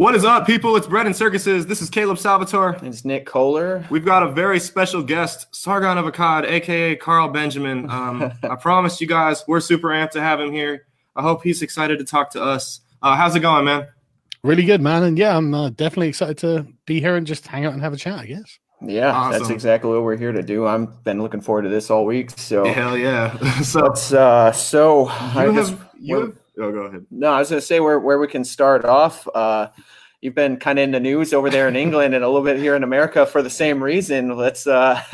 What is up, people? It's Bread and Circuses. This is Caleb Salvatore. It's Nick Kohler. We've got a very special guest, Sargon of Akkad, aka Carl Benjamin. Um, I promised you guys we're super amped to have him here. I hope he's excited to talk to us. Uh, how's it going, man? Really good, man. And yeah, I'm uh, definitely excited to be here and just hang out and have a chat, I guess. Yeah, awesome. that's exactly what we're here to do. I've been looking forward to this all week. So hell yeah. so it's uh, so you I have, just, you have, oh, go ahead. No, I was going to say where where we can start off. Uh, you've been kind of in the news over there in England and a little bit here in America for the same reason. Let's uh,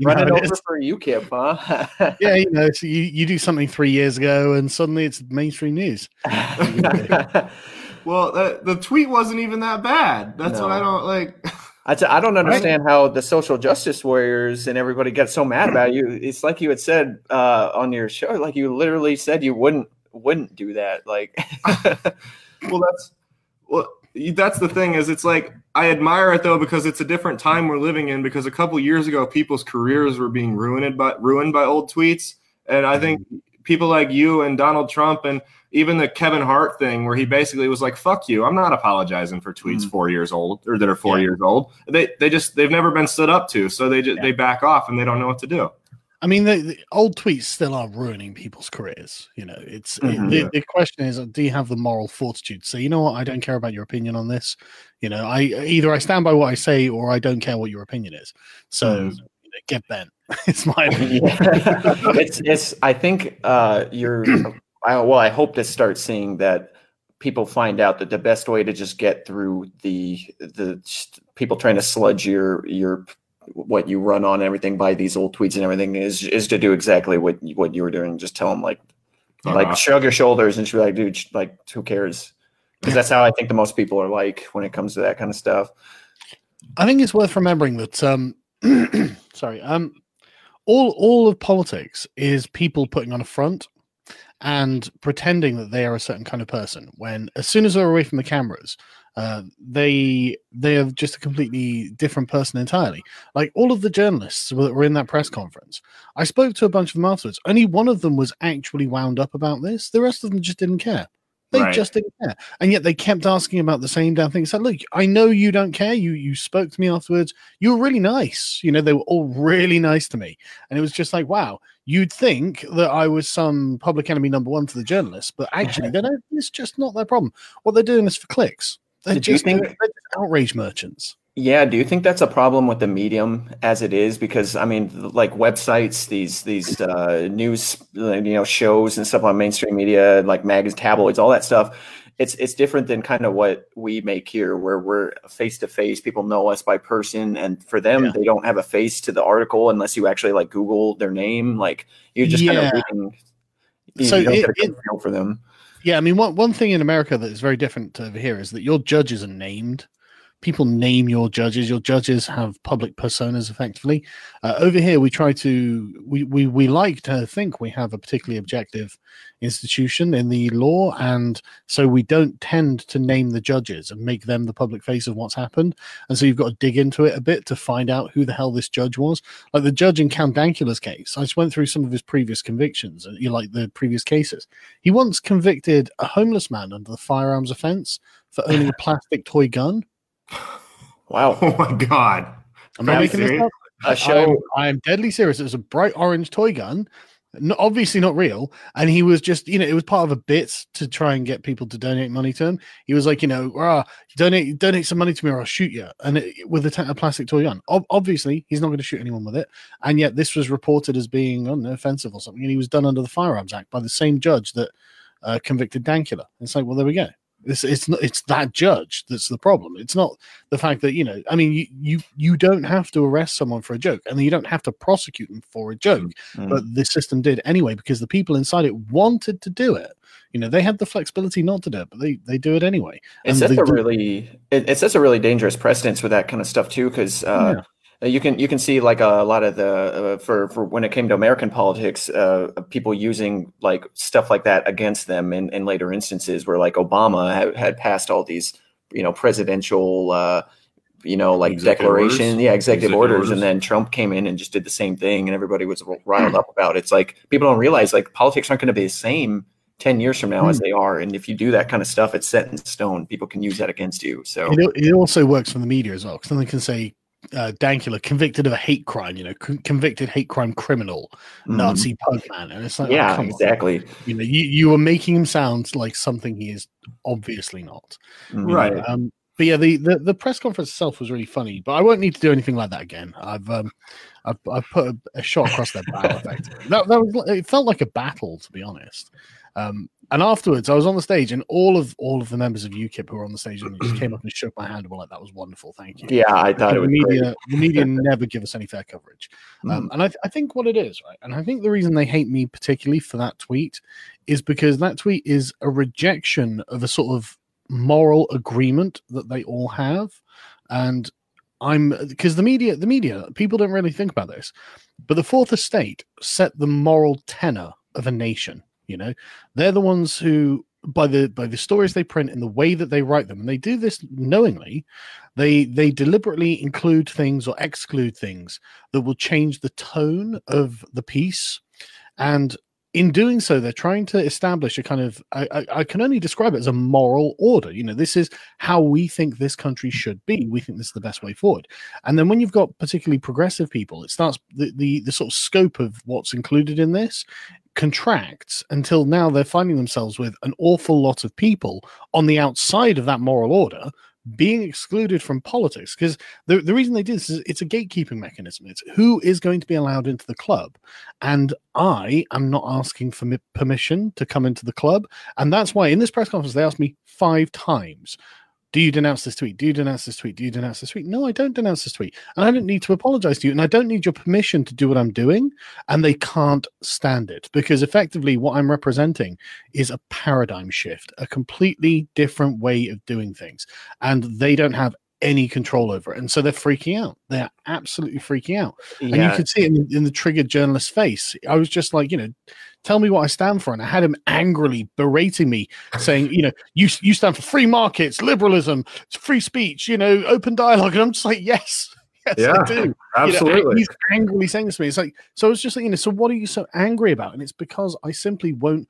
run it over for UKIP, huh? yeah, you know, so you, you do something three years ago and suddenly it's mainstream news. well, the, the tweet wasn't even that bad. That's no. what I don't like. I t- I don't understand right. how the social justice warriors and everybody gets so mad about you. It's like you had said uh, on your show, like you literally said you wouldn't wouldn't do that. Like, well, that's well, that's the thing is it's like I admire it though because it's a different time we're living in because a couple years ago people's careers were being ruined by ruined by old tweets and I think people like you and Donald Trump and even the Kevin Hart thing where he basically was like fuck you I'm not apologizing for tweets mm-hmm. 4 years old or that are 4 yeah. years old they they just they've never been stood up to so they just yeah. they back off and they don't know what to do I mean, the, the, old tweets still are ruining people's careers. You know, it's mm-hmm, it, the, yeah. the, question is, do you have the moral fortitude? So you know what, I don't care about your opinion on this. You know, I either I stand by what I say or I don't care what your opinion is. So mm. you know, get bent. it's my opinion. it's it's. I think uh, you're. I, well, I hope to start seeing that people find out that the best way to just get through the the people trying to sludge your your what you run on everything by these old tweets and everything is is to do exactly what what you were doing. Just tell them like uh-huh. like shrug your shoulders and just be like, dude, like who cares? Because that's how I think the most people are like when it comes to that kind of stuff. I think it's worth remembering that um sorry, um all all of politics is people putting on a front and pretending that they are a certain kind of person when as soon as they're away from the cameras uh, they they are just a completely different person entirely. Like all of the journalists that were in that press conference, I spoke to a bunch of them afterwards. Only one of them was actually wound up about this. The rest of them just didn't care. They right. just didn't care, and yet they kept asking about the same damn thing. So, look, I know you don't care. You you spoke to me afterwards. You were really nice. You know, they were all really nice to me, and it was just like, wow. You'd think that I was some public enemy number one to the journalists, but actually, they don't, it's just not their problem. What they're doing is for clicks. They're Did just, you think outrage merchants? Yeah, do you think that's a problem with the medium as it is? Because I mean, like websites, these these uh, news, you know, shows and stuff on mainstream media, like magazines, tabloids, all that stuff. It's it's different than kind of what we make here, where we're face to face. People know us by person, and for them, yeah. they don't have a face to the article unless you actually like Google their name. Like you're just yeah. kind of reading. You, so it, it, for them. Yeah, I mean, one one thing in America that is very different over here is that your judges are named people name your judges. Your judges have public personas, effectively. Uh, over here, we try to we, we we like to think we have a particularly objective institution in the law, and so we don't tend to name the judges and make them the public face of what's happened. And so you've got to dig into it a bit to find out who the hell this judge was. Like the judge in Count Dankula's case, I just went through some of his previous convictions. Uh, you like the previous cases. He once convicted a homeless man under the firearms offense for owning a plastic toy gun Wow. Oh my god. I'm not making this up. A show. I am deadly serious. It was a bright orange toy gun. obviously not real. And he was just, you know, it was part of a bit to try and get people to donate money to him. He was like, you know, ah, donate donate some money to me or I'll shoot you. And it, with a, t- a plastic toy gun. Ob- obviously, he's not going to shoot anyone with it. And yet this was reported as being, I know, offensive or something. And he was done under the Firearms Act by the same judge that uh, convicted Dankula. It's like, well, there we go. It's it's not, it's that judge that's the problem. It's not the fact that you know. I mean, you you you don't have to arrest someone for a joke, and you don't have to prosecute them for a joke. Mm-hmm. But the system did anyway because the people inside it wanted to do it. You know, they had the flexibility not to do it, but they they do it anyway. It sets a really it, it, sets a really dangerous precedence for that kind of stuff too, because. Uh, yeah uh, you can you can see like a, lot of the uh, for for when it came to American politics, uh, people using like stuff like that against them in, in later instances, where like Obama had, had passed all these you know presidential uh, you know like executive declaration, orders. yeah, executive, executive orders, orders, and then Trump came in and just did the same thing, and everybody was riled up about it. It's like people don't realize like politics aren't going to be the same 10 years from now Hmm. as they are. And if you do that kind of stuff, it's set in stone. People can use that against you. So It, it also works for the media as well, because then they can say uh, Dankula convicted of a hate crime, you know, con- convicted hate crime criminal, mhm. Nazi punk man, and it's like, oh, yeah, on. exactly. You know, you, you are making him sound like something he is obviously not. Mhm. Right. Um, but yeah, the, the the press conference itself was really funny, but I won't need to do anything like that again. I've um, I've, I've put a, a shot across their bow. Effectively, that, that was it felt like a battle, to be honest. Um, and afterwards, I was on the stage, and all of all of the members of UKIP who were on the stage just came up and shook my hand and were like, "That was wonderful, thank you." Yeah, I thought the it was media, great. the media never give us any fair coverage. Mm. Um, and I, th- I think what it is, right? And I think the reason they hate me particularly for that tweet is because that tweet is a rejection of a sort of moral agreement that they all have. And I'm because the media, the media, people don't really think about this, but the fourth estate set the moral tenor of a nation. You know, they're the ones who by the by the stories they print and the way that they write them and they do this knowingly they they deliberately include things or exclude things that will change the tone of the piece. And in doing so they're trying to establish a kind of I, I, I can only describe it as a moral order. You know this is how we think this country should be. We think this is the best way forward. And then when you've got particularly progressive people it starts the the, the sort of scope of what's included in this contracts until now they're finding themselves with an awful lot of people on the outside of that moral order being excluded from politics. Because the, the reason they do this is it's a gatekeeping mechanism. It's who is going to be allowed into the club. And i am not asking for permission to come into the club. And that's why in this press conference they asked me five times do you denounce this tweet? Do you denounce this tweet? Do you denounce this tweet? No, I don't denounce this tweet. And I don't need to apologize to you. And I don't need your permission to do what I'm doing. And they can't stand it because effectively what I'm representing is a paradigm shift, a completely different way of doing things. And they don't have any control over it. And so they're freaking out. They're absolutely freaking out. And you Yeah, could see it in, in the triggered journalist's face. I was just like, you know, tell me what I stand for. And I had him angrily berating me, saying, you know, you you stand for free markets, liberalism, free speech, you know, open dialogue. And I'm just like, yes, yes, Yeah, I do. You know, Absolutely. he's angrily saying this to me. It's like, so it's just like, you know, so what are you so angry about? And it's because I simply won't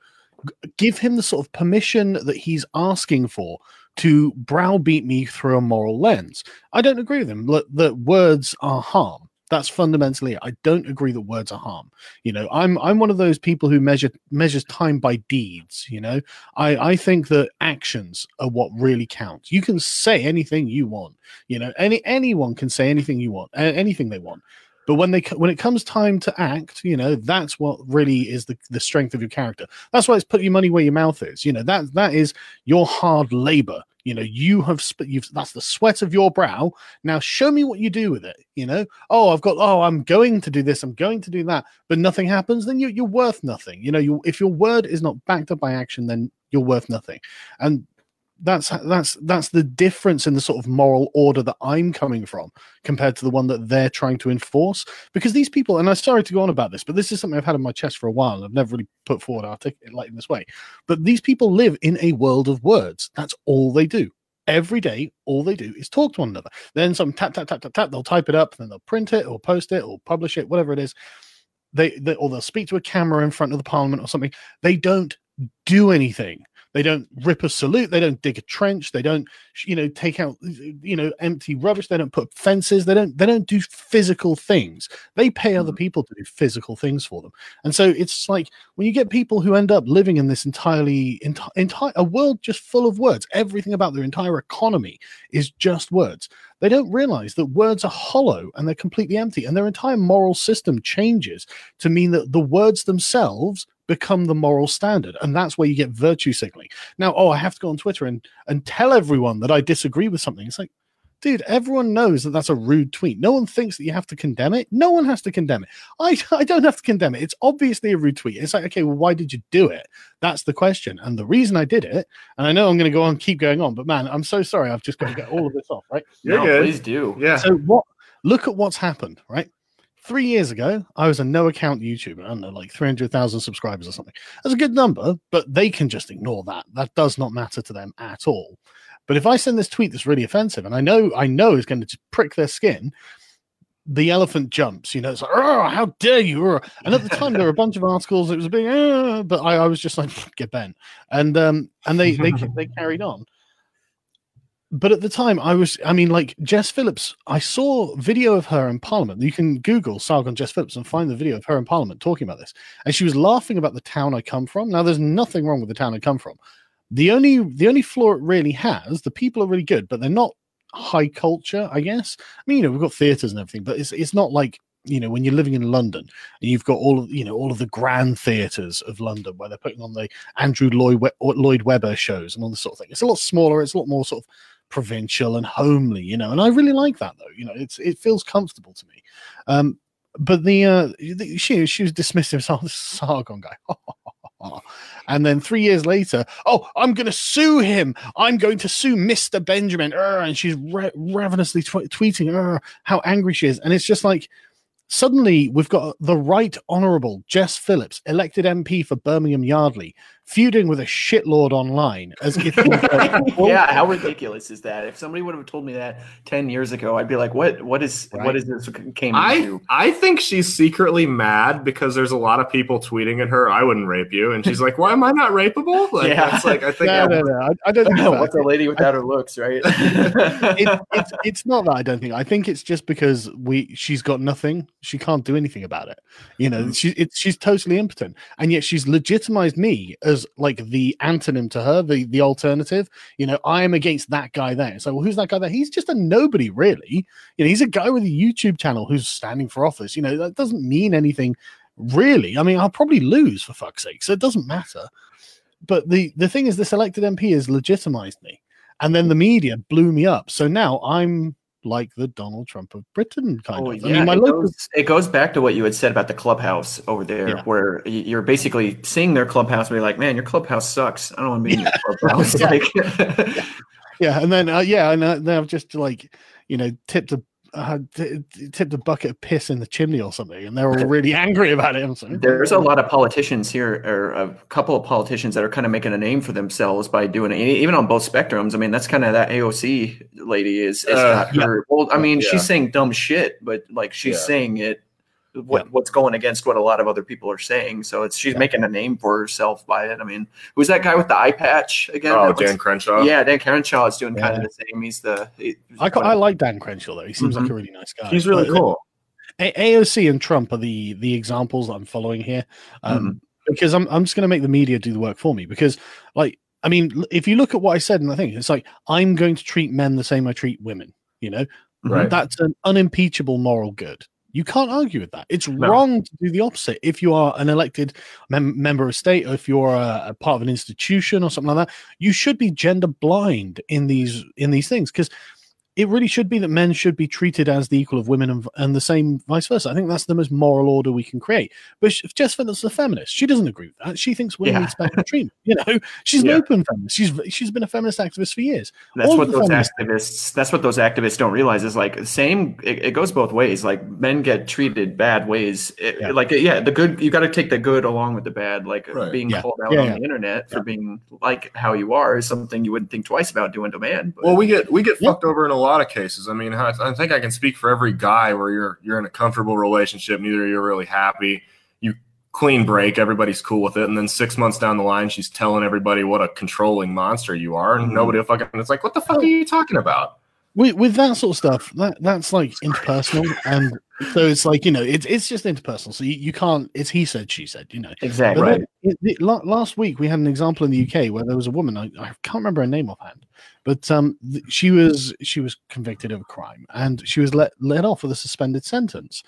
give him the sort of permission that he's asking for to browbeat me through a moral lens. I don't agree with him that, that words are harm. That's fundamentally it. I don't agree that words are harm. You know, I'm I'm one of those people who measure measures time by deeds. You know, I I think that actions are what really count. You can say anything you want. You know, any anyone can say anything you want, anything they want. But when they when it comes time to act, you know, that's what really is the, the strength of your character. That's why it's put your money where your mouth is. You know, that that is your hard labor. You know, you have sp- you've that's the sweat of your brow. Now show me what you do with it. You know, oh, I've got oh, I'm going to do this, I'm going to do that, but nothing happens. Then you, you're worth nothing. You know, you if your word is not backed up by action, then you're worth nothing. And that's that's that's the difference in the sort of moral order that I'm coming from compared to the one that they're trying to enforce. Because these people, and I'm sorry to go on about this, but this is something I've had in my chest for a while, I've never really put forward articulate like in this way. But these people live in a world of words. That's all they do. Every day, all they do is talk to one another. Then some tap tap tap tap tap. They'll type it up, then they'll print it or post it or publish it, whatever it is. They, they or they'll speak to a camera in front of the parliament or something. They don't do anything. They don't rip a salute. They don't dig a trench. They don't, you know, take out, uh, you know, empty rubbish. They don't put fences. They don't. They don't do physical things. They pay other mm. people to do physical things for them. And so it's like when you get people who end up living in this entirely enti- entire a world just full of words. Everything about their entire economy is just words. They don't realize that words are hollow and they're completely empty, and their entire moral system changes to mean that the words themselves become the moral standard and that's where you get virtue signaling now oh i have to go on twitter and and tell everyone that i disagree with something it's like dude everyone knows that that's a rude tweet no one thinks that you have to condemn it no one has to condemn it i i don't have to condemn it it's obviously a rude tweet it's like okay well why did you do it that's the question and the reason i did it and i know i'm going to go on keep going on but man i'm so sorry i've just got to get all of this off right You're no, good. please do. Yeah. so what? Look at what's happened, right? Three years ago, I was a no account YouTuber. I don't know, like three hundred thousand subscribers or something. That's a good number, but they can just ignore that. That does not matter to them at all. But if I send this tweet that's really offensive, and I know I know is going to prick their skin, the elephant jumps. You know, it's like, oh, how dare you? And at the time, there were a bunch of articles. It was a big, "Ah," but I, I was just like, get Ben, and um, and they they they carried on. But at the time, I was, I mean, like Jess Phillips. I saw video of her in Parliament. You can Google Sargon Jess Phillips and find the video of her in Parliament talking about this, and she was laughing about the town I come from. Now, there's nothing wrong with the town I come from. The only the only flaw it really has, the people are really good, but they're not high culture, I guess. I mean, you know, we've got theaters and everything, but it's it's not like you know when you're living in London and you've got all of you know all of the grand theaters of London where they're putting on the Andrew Lloyd Lloyd Webber shows and all this sort of thing. It's a lot smaller. It's a lot more sort of provincial and homely, you know. And I really like that though. You know, it's it feels comfortable to me. Um, but the uh, the, she she was dismissive. So this Sargon guy. And then three years later, oh, I'm going to sue him. I'm going to sue Mr. Benjamin. Urgh, and she's ra- ravenously tw- tweeting urgh, how angry she is. And it's just like, suddenly we've got the right honourable Jess Phillips, elected MP for Birmingham Yardley, feuding with a shitlord online as if yeah, how ridiculous is that? If somebody would have told me that ten years ago, I'd be like, "What? What is? Right. What is this?" Came I into? I think she's secretly mad because there's a lot of people tweeting at her, "I wouldn't rape you," and she's like, "Why am I not rapeable?" Like Yeah. that's like I think no, that- no, no. I, I don't think What's that. a lady without her looks, right? It, it's it's not that I don't think. I think it's just because we she's got nothing. She can't do anything about it. You know, mm. she it's she's totally impotent, and yet she's legitimized me as like the antonym to her, the the alternative. You know, I am against that guy there. So, well, who's that guy there? He's just a nobody, really. You know, he's a guy with a YouTube channel who's standing for office. You know, that doesn't mean anything, really. I mean, I'll probably lose for fuck's sake, so it doesn't matter. But the the thing is, this elected MP has legitimized me, and then the media blew me up. So now I'm like the Donald Trump of Britain, kind Oh, of. I yeah, mean, my it, local goes, it goes back to what you had said about the clubhouse over there, Yeah. where you're basically seeing their clubhouse and be like, "Man, your clubhouse sucks. I don't want to be in your clubhouse." Yeah. Like, yeah, and then uh, yeah, and uh, then I've just like you know tipped a uh, t- t- tipped a bucket of piss in the chimney or something, and they're all really angry about it. I'm There's a lot of politicians here, or a couple of politicians that are kind of making a name for themselves by doing it, even on both spectrums. I mean, that's kind of that AOC lady is. is Uh, not her. Well, I mean, Yeah. she's saying dumb shit, but like she's Yeah. saying it. What, What's going against what a lot of other people are saying? So it's she's Yeah. making a name for herself by it. I mean, who's that guy with the eye patch again? oh, That was- Dan Crenshaw. yeah, Dan Crenshaw is doing kind of the same. He's the. he- I, I like Dan Crenshaw though. He seems like Mhm. a really nice guy. he's really But, cool. A- AOC and Trump are the the examples that I'm following here, um, Mm-hmm. because I'm I'm just going to make the media do the work for me. Because like I mean, if you look at what I said in the thing, it's like I'm going to treat men the same I treat women. You know, Right. that's an unimpeachable moral good. You can't argue with that. It's No. wrong to do the opposite. If you are an elected mem- member of state, or if you're a, a part of an institution or something like that, you should be gender blind in these in these things because it really should be that men should be treated as the equal of women and, and the same vice versa. I think that's the most moral order we can create. But if Jess Phillips is a feminist, she doesn't agree with that. She thinks women Yeah. need special treatment. You know, she's an open feminist. She's she's been a feminist activist for years. That's All what those feminists- activists. That's what those activists don't realize is like the same. It, it goes both ways. Like men get treated bad ways. It, Yeah. Like yeah, the good. You got to take the good along with the bad. Like Right. being Yeah. called out Yeah, on yeah. the internet for being like how you are is something you wouldn't think twice about doing to a man. But, Well, we get we get Yeah. fucked over in a lot of cases. I mean, I, I think I can speak for every guy where you're you're in a comfortable relationship, neither you're really happy. You clean break, everybody's cool with it, and then six months down the line, she's telling everybody what a controlling monster you are, and Mhm. nobody will fucking. It's like, what the fuck are you talking about? with with that sort of stuff, that that's like interpersonal, and so it's like you know, it's it's just interpersonal. So you, you can't. It's he said, she said. You know. exactly. But then it- it- last week we had an example in the UK where there was a woman. I, I can't remember her name offhand, but um, th- she was she was convicted of a crime and she was let let off with a suspended sentence,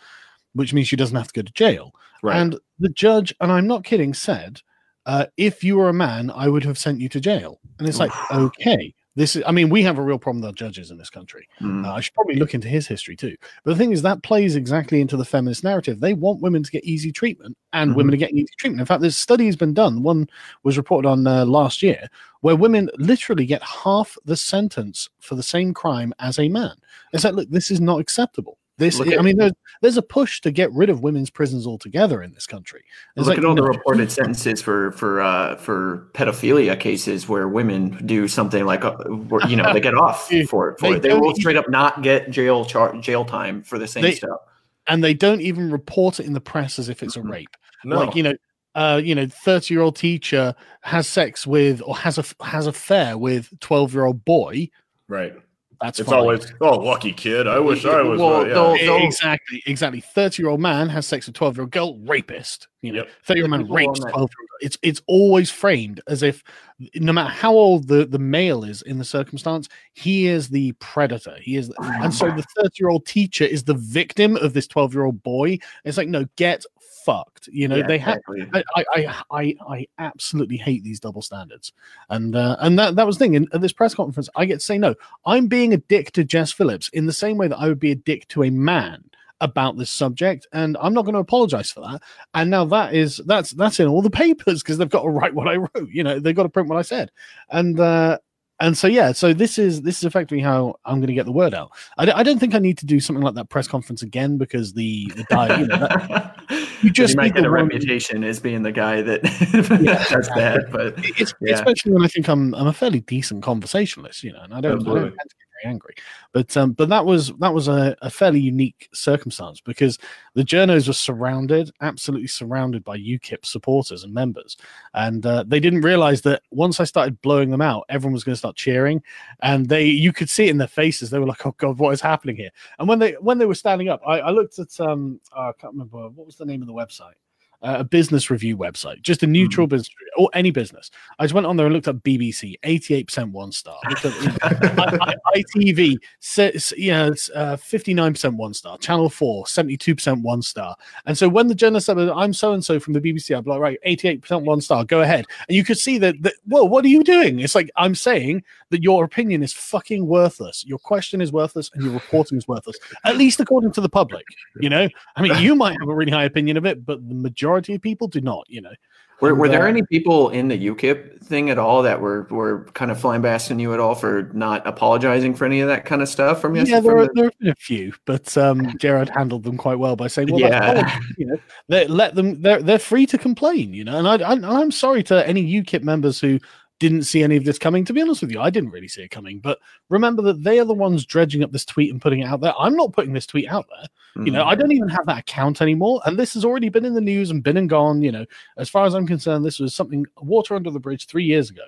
which means she doesn't have to go to jail. And the judge, and I'm not kidding, said, uh, "If you were a man, I would have sent you to jail." And it's like, okay, this is. I mean, we have a real problem with our judges in this country. Mm. Uh, I should probably look into his history too. But the thing is, that plays exactly into the feminist narrative. They want women to get easy treatment, and Mhm. women are getting easy treatment. In fact, this study has been done. One was reported on uh, last year, where women literally get half the sentence for the same crime as a man. It's like, look, this is not acceptable. This, Look I mean, there's, there's a push to get rid of women's prisons altogether in this country. There's Look like, at all you the know, reported sentences for for uh, for pedophilia cases where women do something like uh, where, you know they get off for it. For it. They will straight up not get jail char- jail time for the same They- stuff. and they don't even report it in the press as if it's a Mhm. rape. No. Like you know, uh, you know, thirty year old teacher has sex with or has a has affair with twelve year old boy. right. That's It's fine. always oh lucky kid. I wish I was. Well, uh, yeah. they'll- they'll- exactly, exactly. Thirty year old man has sex with twelve year old girl, rapist. You know, Yep. thirty year old man rapes on that- twelve. It's it's always framed as if no matter how old the the male is in the circumstance, he is the predator. He is, and so the thirty year old teacher is the victim of this twelve year old boy. It's like no, get fucked. You know, Yeah, they have. exactly. I, I, I I absolutely hate these double standards, and uh, and that that was the thing. In, at this press conference, I get to say no. I'm being a dick to Jess Phillips in the same way that I would be a dick to a man about this subject, and I'm not going to apologize for that. And now that is that's that's in all the papers because they've got to write what I wrote. You know, they've got to print what I said, and uh, and so yeah, so this is this is effectively how I'm going to get the word out. I, don't- think I need to do something like that press conference again because the the di- you know, that, you just might get a one- reputation as being the guy that Yeah. does that, but it's, Yeah. especially when I think I'm I'm a fairly decent conversationalist, you know, and I don't, I don't oh, get very angry. But um, but that was that was a, a fairly unique circumstance because the journos were surrounded, absolutely surrounded by UKIP supporters and members, and uh, they didn't realize that once I started blowing them out, everyone was going to start cheering, and they you could see it in their faces. They were like, "Oh God, what is happening here?" And when they when they were standing up, I, I looked at um I can't remember what was the name of the website. Uh, a business review website, just a neutral business or any business. I just went on there and looked up BBC, 88% one star. Up, you know, I, I, ITV, says, you know, uh, 59% one star. Channel 4, 72% one star. And so when the journalist said, I'm so and so from the BBC, I'd be like, right, 88% one star, go ahead. And you could see that, that, whoa, what are you doing? It's like, I'm saying that your opinion is fucking worthless. Your question is worthless and your reporting is worthless, at least according to the public. You know, I mean, you might have a really high opinion of it, but the majority of people do not, you know. Were, were there uh, any people in the UKIP thing at all that were were kind of flambasting you at all for not apologizing for any of that kind of stuff from Yeah, there, are, the- there have been a few, but um, Gerard handled them quite well by saying, "Well, Yeah. you know, they, let them. They're they're free to complain, you know." And I, I I'm sorry to any UKIP members who didn't see any of this coming. To be honest with you, I didn't really see it coming. But remember that they are the ones dredging up this tweet and putting it out there. I'm not putting this tweet out there. You know. I mm-hmm. don't even have that account anymore. And this has already been in the news and been and gone. You know, as far as I'm concerned, this was something water under the bridge three years ago.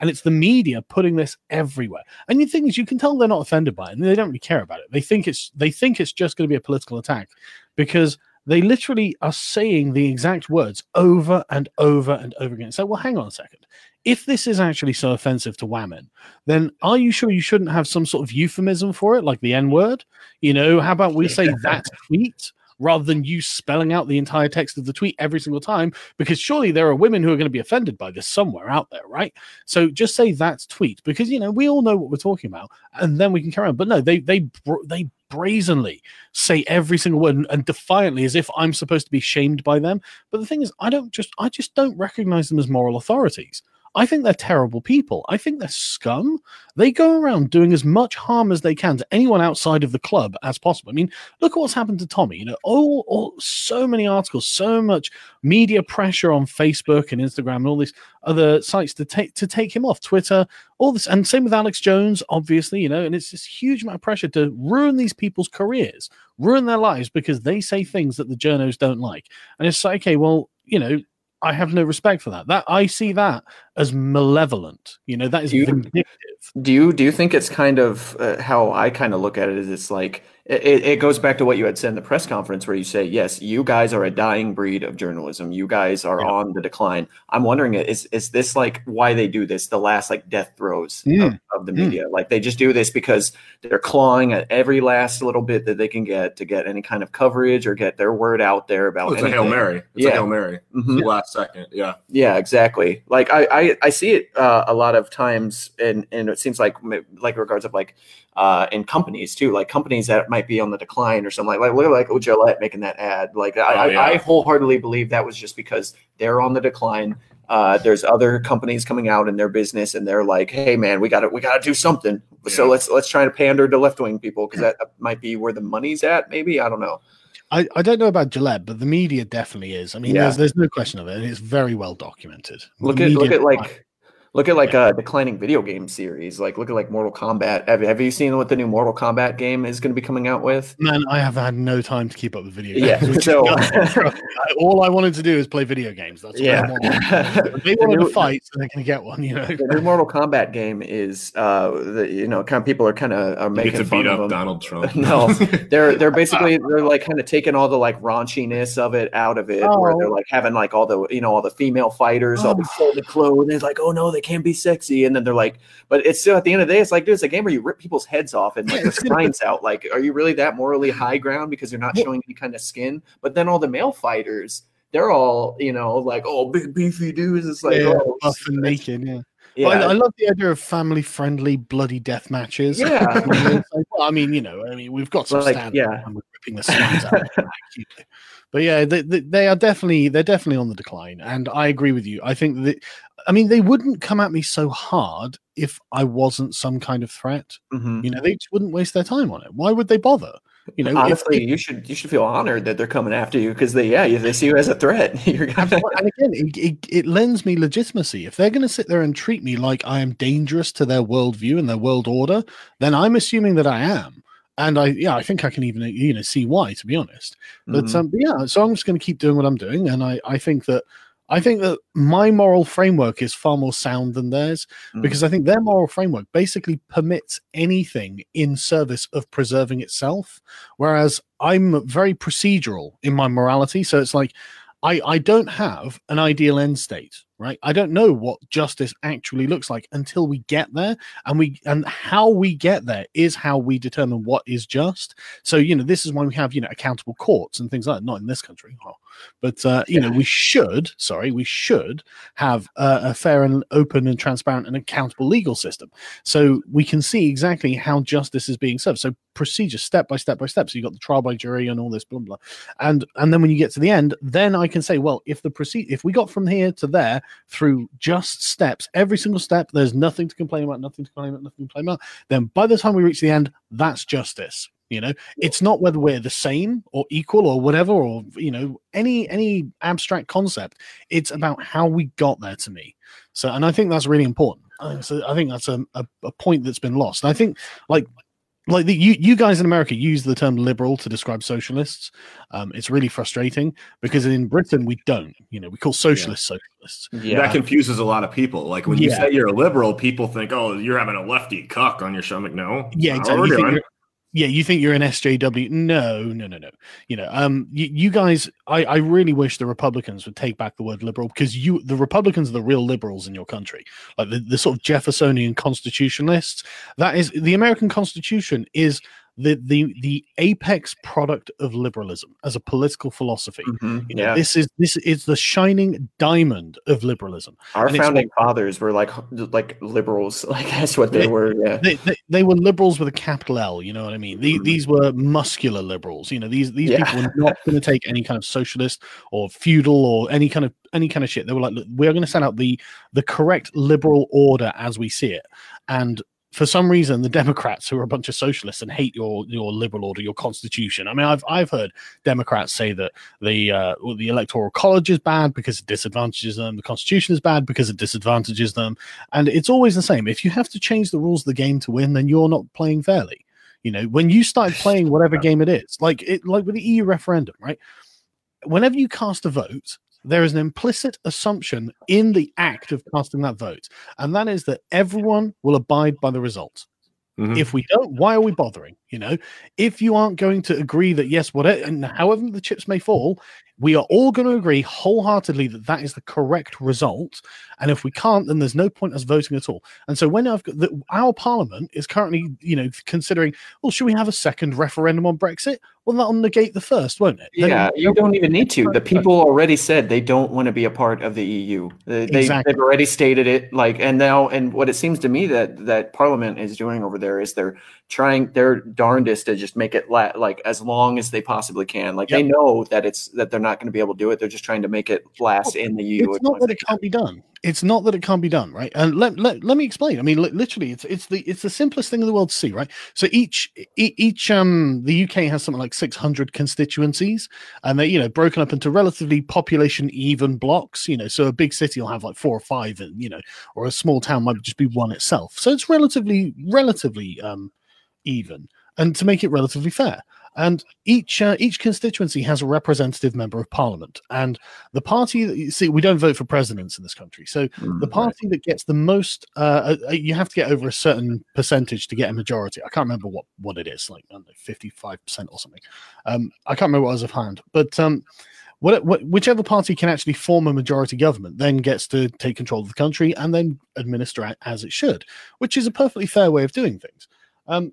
And it's the media putting this everywhere. And the thing is, you can tell they're not offended by it, and they don't really care about it. They think it's they think it's just going to be a political attack because they literally are saying the exact words over and over and over again. So, well, hang on a second. If this is actually so offensive to women, then are you sure you shouldn't have some sort of euphemism for it, like the N word? You know, how about we say that tweet rather than you spelling out the entire text of the tweet every single time? Because surely there are women who are going to be offended by this somewhere out there, right? So just say that tweet because you know we all know what we're talking about, and then we can carry on. But no, they they they brazenly say every single word and, and defiantly as if I'm supposed to be shamed by them. But the thing is, I don't just I just don't recognize them as moral authorities. I think they're terrible people. I think they're scum. They go around doing as much harm as they can to anyone outside of the club as possible. I mean, look at what's happened to Tommy. You know, all, all so many articles, so much media pressure on Facebook and Instagram and all these other sites to take to take him off Twitter. All this, and same with Alex Jones, obviously. You know, and it's this huge amount of pressure to ruin these people's careers, ruin their lives because they say things that the journos don't like. And it's like, okay, well, you know. I have no respect for that. That I see that as malevolent. You know, that is You- vindictive. Do you do you think it's kind of uh, how I kind of look at it? Is it's like it, it goes back to what you had said in the press conference, where you say, "Yes, you guys are a dying breed of journalism. You guys are Yeah. on the decline." I'm wondering, is is this like why they do this? The last like death throes of, Mm. of the Mm. media, like they just do this because they're clawing at every last little bit that they can get to get any kind of coverage or get their word out there about. Oh, it's a hail mary. It's Yeah. a hail mary. Mhm. Last second. Yeah. Yeah, exactly. Like I, I, I see it uh, a lot of times, and and it seems like like regards of like uh, in companies too, like companies that might be on the decline or something like like look at like oh, Gillette making that ad. Like I, Oh, yeah. I, I wholeheartedly believe that was just because they're on the decline. Uh, there's other companies coming out in their business, and they're like, "Hey, man, we got to we got to do something." So let's let's try to pander to left wing people because that might be where the money's at. Maybe I don't know. I, I don't know about Gillette, but the media definitely is. I mean, Yeah. there's there's no question of it. and It's very well documented. Look The at look at like look at like a declining video game series. Like look at like Mortal Kombat. Have, have you seen what the new Mortal Kombat game is going to be coming out with? man, I have had no time to keep up with video games. Yeah, so- all I wanted to do is play video games. That's what I Yeah. wanted. They The wanted new- to fight, so they're going to get one. You know, the new Mortal Kombat game is uh the, you know kind of people are kind of are You making get to fun beat of up them. Donald Trump. No, they're they're basically they're like kind of taking all the like raunchiness of it out of it, where Oh. they're like having like all the you know all the female fighters all the folded clothes. And it's like, oh no, they can't be sexy, and then they're like, but it's still at the end of the day, it's like, dude, it's a game where you rip people's heads off and like their spines out. Like, are you really that morally high ground because you're not showing any kind of skin? But then all the male fighters. They're all, you know, like, oh, big beefy dudes. It's like, yeah, oh, buff and naked. Yeah. yeah, I, I love the idea of family-friendly bloody death matches. Yeah. Well, I mean, you know, I mean, we've got some Like, standards yeah. and we're ripping the spines out. But yeah, they, they, they are definitely they're definitely on the decline, and I agree with you. I think that, I mean, they wouldn't come at me so hard if I wasn't some kind of threat. Mhm. You know, they just wouldn't waste their time on it. Why would they bother? You know, honestly, you should you should feel honored that they're coming after you because they yeah if they see you as a threat. You're gonna, and again, it, it, it lends me legitimacy. If they're going to sit there and treat me like I am dangerous to their worldview and their world order, then I'm assuming that I am. And I, yeah, I think I can even you know see why, to be honest. But Mhm. um, but yeah, so I'm just going to keep doing what I'm doing, and I, I think that I think that my moral framework is far more sound than theirs Mm. because I think their moral framework basically permits anything in service of preserving itself, whereas I'm very procedural in my morality. So it's like I I don't have an ideal end state, right? I don't know what justice actually looks like until we get there, and we and how we get there is how we determine what is just. So you know, this is why we have you know accountable courts and things like that. Not in this country, oh. but uh, you know, we should. Sorry, we should have uh, a fair and open and transparent and accountable legal system, so we can see exactly how justice is being served. So procedure, step by step by step. So you've got the trial by jury and all this blah blah, and and then when you get to the end, then I can say, well, if the proceed, if we got from here to there through just steps, every single step, there's nothing to complain about, nothing to complain about, nothing to complain about. Then by the time we reach the end, that's justice. You know, it's not whether we're the same or equal or whatever, or you know, any any abstract concept. It's about how we got there. To me, so and I think that's really important. I think, so I think that's a, a, a point that's been lost. And I think like like the, you you guys in America use the term liberal to describe socialists. Um, it's really frustrating because in Britain we don't. You know, we call socialists socialists. yeah, That confuses a lot of people. Like when you say you're a liberal, people think, "Oh, you're having a lefty cuck on your stomach." No, Yeah, That's exactly. You think you're- yeah, you think you're an SJW? No, no, no, no. You know, um, you, you guys, I, I really wish the Republicans would take back the word liberal because you, the Republicans, are the real liberals in your country, like the, the sort of Jeffersonian constitutionalists. That is the American Constitution is the the the apex product of liberalism as a political philosophy. Mhm, You know, yeah. this is this is the shining diamond of liberalism. Our and founding fathers were like like liberals. Like that's what they Yeah. were. Yeah, they, they, they were liberals with a capital L. You know what I mean? The, Mhm. these were muscular liberals. You know, these these Yeah. people were not going to take any kind of socialist or feudal or any kind of any kind of shit. They were like, look, we're going to set out the the correct liberal order as we see it. And for some reason, the Democrats, who are a bunch of socialists and hate your your liberal order, your constitution. I mean, I've I've heard Democrats say that the uh, well, the electoral college is bad because it disadvantages them. The constitution is bad because it disadvantages them. And it's always the same. If you have to change the rules of the game to win, then you're not playing fairly. You know, when you start playing whatever game it is, like it, like with the EU referendum, right? Whenever you cast a vote, there is an implicit assumption in the act of casting that vote, and that is that everyone will abide by the result. Mhm. If we don't, why are we bothering? You know, if you aren't going to agree that yes, whatever, and however the chips may fall, we are all going to agree wholeheartedly that that is the correct result. And if we can't, then there's no point us voting at all. And so when I've got the, our parliament is currently, you know, considering, well, should we have a second referendum on Brexit? Well, that'll negate the first, won't it? Then- yeah. You don't even need to. The people already said they don't want to be a part of the EU. They, Exactly. they've already stated it. Like, and now, and what it seems to me that that Parliament is doing over there is they're trying their darndest to just make it la- like as long as they possibly can. Like they know that it's that they're not going to be able to do it. They're just trying to make it last in the EU. It's not that it can't be done. It's not that it can't be done, right? And let, let, let me explain. I mean, li- literally, it's it's the it's the simplest thing in the world to see, right? So each each um the UK has something like 600 constituencies, and they you know broken up into relatively population even blocks. You know, so a big city will have like four or five, and you know, or a small town might just be one itself. So it's relatively relatively um even, and to make it relatively fair and each uh, each constituency has a representative member of parliament. And the party that you see we don't vote for presidents in this country. So Mm, the party that gets the most uh, uh, you have to get over a certain percentage to get a majority. I can't remember what what it is like I don't know, 55% or something. Um i can't remember what was offhand. But um what, what, whichever party can actually form a majority government then gets to take control of the country and then administer it as it should, which is a perfectly fair way of doing things. Um,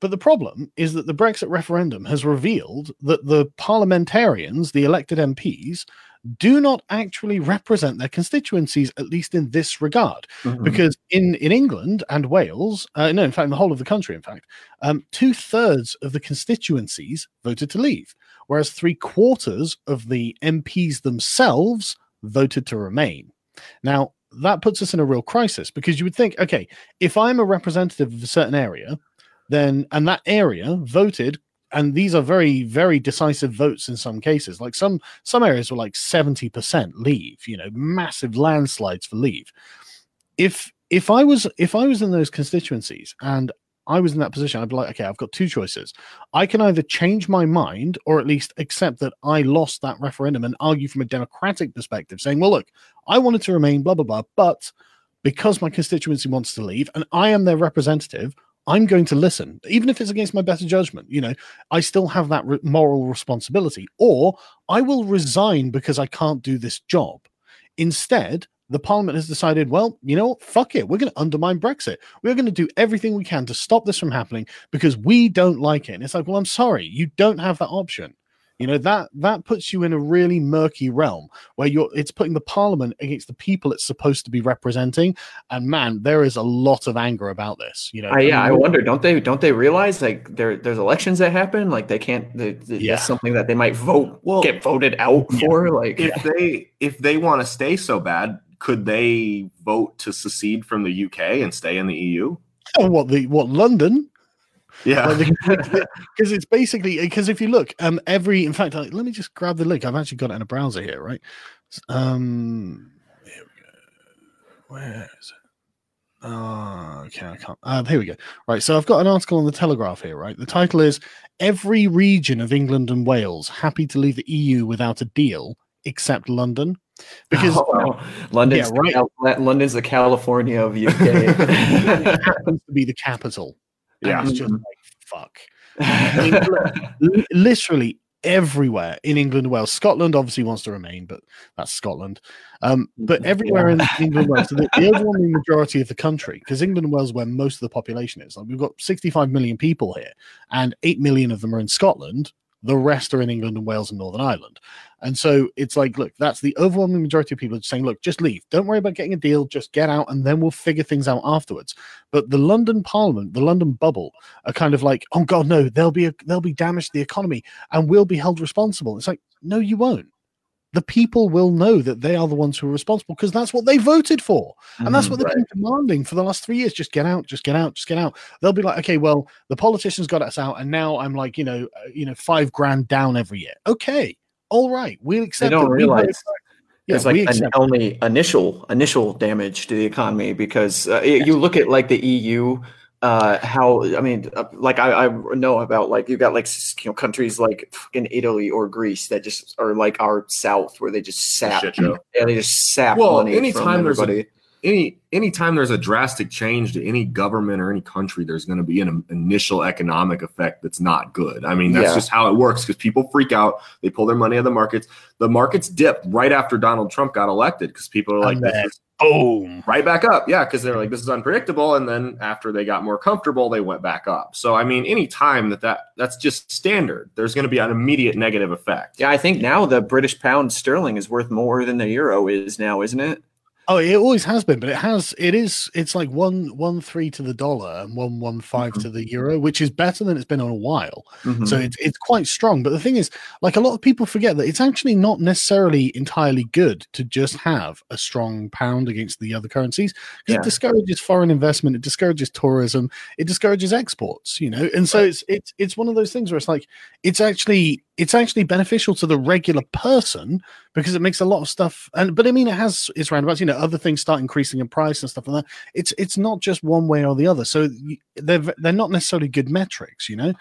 but the problem is that the Brexit referendum has revealed that the parliamentarians, the elected MPs, do not actually represent their constituencies, at least in this regard. Mhm. Because in, in England and Wales, uh, no, in fact, in the whole of the country, in fact, um, two thirds of the constituencies voted to leave, whereas three quarters of the MPs themselves voted to remain. Now, that puts us in a real crisis because you would think, okay, if I'm a representative of a certain area, then and that area voted and these are very very decisive votes in some cases. Like some some areas were like 70% leave you know massive landslides for leave. If if i was if i was in those constituencies and i was in that position i'd be like okay i've got two choices. I can either change my mind or at least accept that i lost that referendum and argue from a democratic perspective saying well look i wanted to remain blah blah blah but because my constituency wants to leave and i am their representative I'm going to listen, even if it's against my better judgment. You know, I still have that re- moral responsibility, or I will resign because I can't do this job. Instead, the parliament has decided, well, you know? Fuck it. We're going to undermine Brexit. We're going to do everything we can to stop this from happening because we don't like it. And it's like, well, I'm sorry, you don't have that option. You know that that puts you in a really murky realm where you're it's putting the parliament against the people it's supposed to be representing, and man, there is a lot of anger about this. You know, I, yeah, I wonder. Don't they? Don't they realize like there there's elections that happen? Like they can't. They, they- Yeah. That's something that they might vote Well, get voted out Yeah. for. Like if they if they want to stay so bad, could they vote to secede from the UK and stay in the EU? what the what London Yeah. because it's basically because if you look um every in fact uh, let me just grab the link. I've actually got it in a browser here right? Um here we go. Where is it? Oh okay i can't uh, here we go. Right so i've got an article on the telegraph here right? The title is every region of england and wales happy to leave the eu without a deal except london. Because Oh, London's Yeah, right. the Cal- London's the California of UK. it happens to be the capital. and Yeah. it's just like fuck I mean, literally everywhere in England and Wales. Scotland obviously wants to remain, but that's Scotland. Um, but everywhere in England and Wales, so the, the overwhelming majority of the country, because England and Wales is where most of the population is. Like we've got 65 million people here, and 8 million of them are in Scotland. The rest are in England and Wales and Northern Ireland. And so it's like, look, that's the overwhelming majority of people saying, look, just leave. Don't worry about getting a deal. Just get out, and then we'll figure things out afterwards. But the London Parliament, the London bubble, are kind of like, oh god, no, there'll be a, there'll be damage to the economy, and we'll be held responsible. It's like, no, you won't. The people will know that they are the ones who are responsible because that's what they voted for, and that's what they've been demanding for the last three years. Just get out, just get out, just get out. They'll be like, okay, well, the politicians got us out, and now I'm like, you know, uh, you know, five grand down every year. Okay, all right, we'll They don't it. Realize for. Yeah, it's like an only initial initial damage to the economy because uh, you look at like the EU uh how i mean uh, like I, I know about like you've got like you know countries like in italy or greece that just are like our south where they just sap Shit show. yeah they just sap Well, money anytime from there's a- everybody any anytime there's a drastic change to any government or any country, there's going to be an initial economic effect that's not good. I mean, that's Yeah. just how it works because people freak out. They pull their money out of the markets. The markets dipped right after Donald Trump got elected because people are like, And this is Boom. right back up. Yeah, because they're like, this is unpredictable. And then after they got more comfortable, they went back up. So I mean, any time that that that's just standard, there's going to be an immediate negative effect. yeah i think now the british pound sterling is worth more than the euro is now isn't it Oh, it always has been, but it has. It is. It's like one one three to the dollar and one one five Mhm. to the euro, which is better than it's been in a while. Mhm. So it's it's quite strong. But the thing is, like a lot of people forget that it's actually not necessarily entirely good to just have a strong pound against the other currencies because Yeah. it discourages foreign investment, it discourages tourism, it discourages exports. You know, and so it's it's it's one of those things where it's like it's actually it's actually beneficial to the regular person because it makes a lot of stuff and but i mean it has its roundabouts you know other things start increasing in price and stuff like that. It's it's not just one way or the other. So they're they're not necessarily good metrics you know?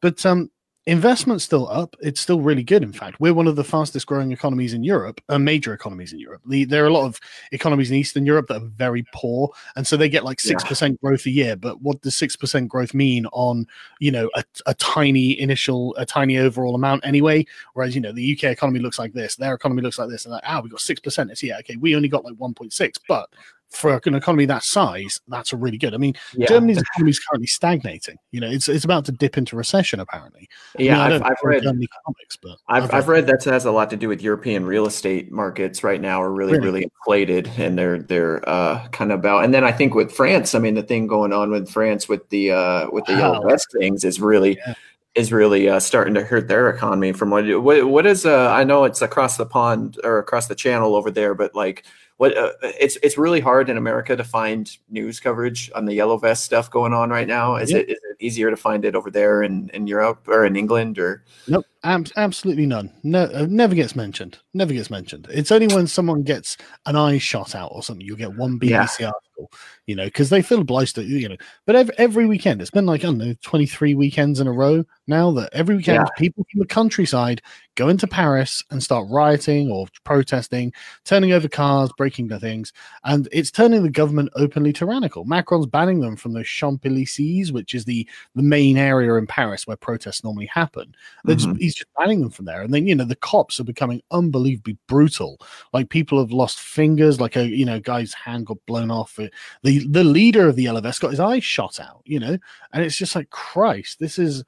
But um investment's still up. It's still really good in fact. We're one of the fastest growing economies in europe uh, major economies in europe. The, there are a lot of economies in eastern europe that are very poor and so they get like 6% growth a year. But what does 6% growth mean on you know a, a tiny initial a tiny overall amount anyway? Whereas you know the uk economy looks like this their economy looks like this and like ah we got 6% it's yeah okay we only got like 1.6 but for an economy that size that's a really good i mean yeah, germany's economy is currently stagnating you know it's it's about to dip into recession apparently yeah. I I've, I've read German economics but I've, I've read that has a lot to do with European real estate markets right now are really Really? really inflated and they're they're uh, kind of about and then I think with France I mean the thing going on with France with the uh, with the yellow vest things is really Yeah. is really uh, starting to hurt their economy from what what, what is uh, I know it's across the pond or across the channel over there but like what uh, it's it's really hard in America to find news coverage on the yellow vest stuff going on right now is Yeah. it is it easier to find it over there in in Europe or in England or Nope, ab- absolutely none. No, uh, never gets mentioned. Never gets mentioned. It's only when someone gets an eye shot out or something, you'll get one BBC article, you know, because they feel obliged to, you know. But every, every weekend, it's been like, I don't know, 23 weekends in a row now that every weekend Yeah. people from the countryside go into Paris and start rioting or protesting, turning over cars, breaking the things. And it's turning the government openly tyrannical. Macron's banning them from the Champs Elysees, which is the, the main area in Paris where protests normally happen. They're just, he's just banning them from there. And then, you know, the cops are becoming unbelievably brutal. Like people have lost fingers, like a, you know, guy's hand got blown off. Uh, The, the leader of the LFS got his eye shot out, you know, and it's just like, Christ, this is,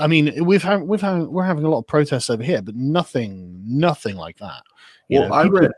I mean, we've had, we've had, we're having a lot of protests over here, but nothing, nothing like that. You Well, know, I read-.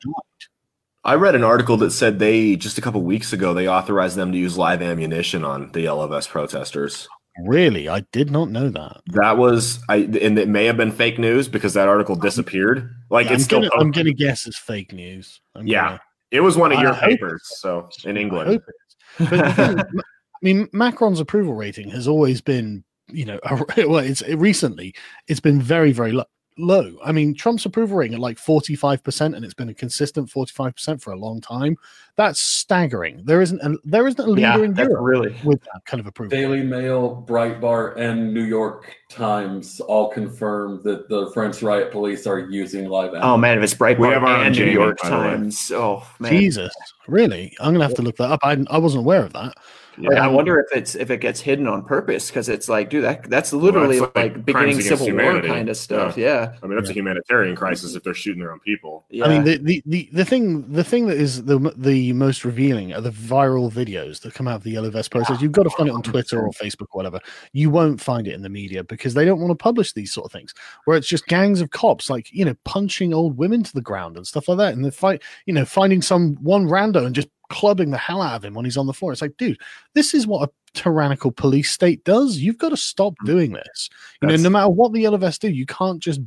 I read an article that said they just a couple weeks ago they authorized them to use live ammunition on the vest protesters. Really, I did not know that. That was I, and it may have been fake news because that article disappeared. Like Yeah, it's I'm, still gonna, I'm gonna guess it's fake news. I'm Yeah, gonna- it was one of I your papers. So in I England, hope it is. But thing I mean, Macron's approval rating has always been, you know, well, it's recently it's been very, very low. Low. I mean, Trump's approval rating at like forty five percent, and it's been a consistent forty five percent for a long time. That's staggering. There isn't a, there isn't a leader yeah, in Europe really with that kind of approval. Daily Mail, Breitbart, and New York Times all confirm that the French riot police are using live ammo. Oh man, if it's We Breitbart have our own and New York by the way. Times, oh man, Jesus, really? I'm gonna have to look that up. I, I wasn't aware of that. Like, I wonder if it's if it gets hidden on purpose because it's like, dude, that that's literally that's like, like beginning crimes against Civil War kind of stuff. Yeah, I mean that's a humanitarian crisis if they're shooting their own people. yeah. I mean, the, the, the, the thing the thing that is the the most revealing are the viral videos that come out of the yellow vest process. You've got to find it on oh, Twitter or Facebook or whatever. You won't find it in the media because they don't want to publish these sort of things. Where it's just gangs of cops, like you know, punching old women to the ground and stuff like that, and they fight, you know, finding some one rando and just clubbing the hell out of him when he's on the floor. It's like, dude, this is what a tyrannical police state does. You've got to stop doing this. You know, no matter what the yellow vests do, you can't just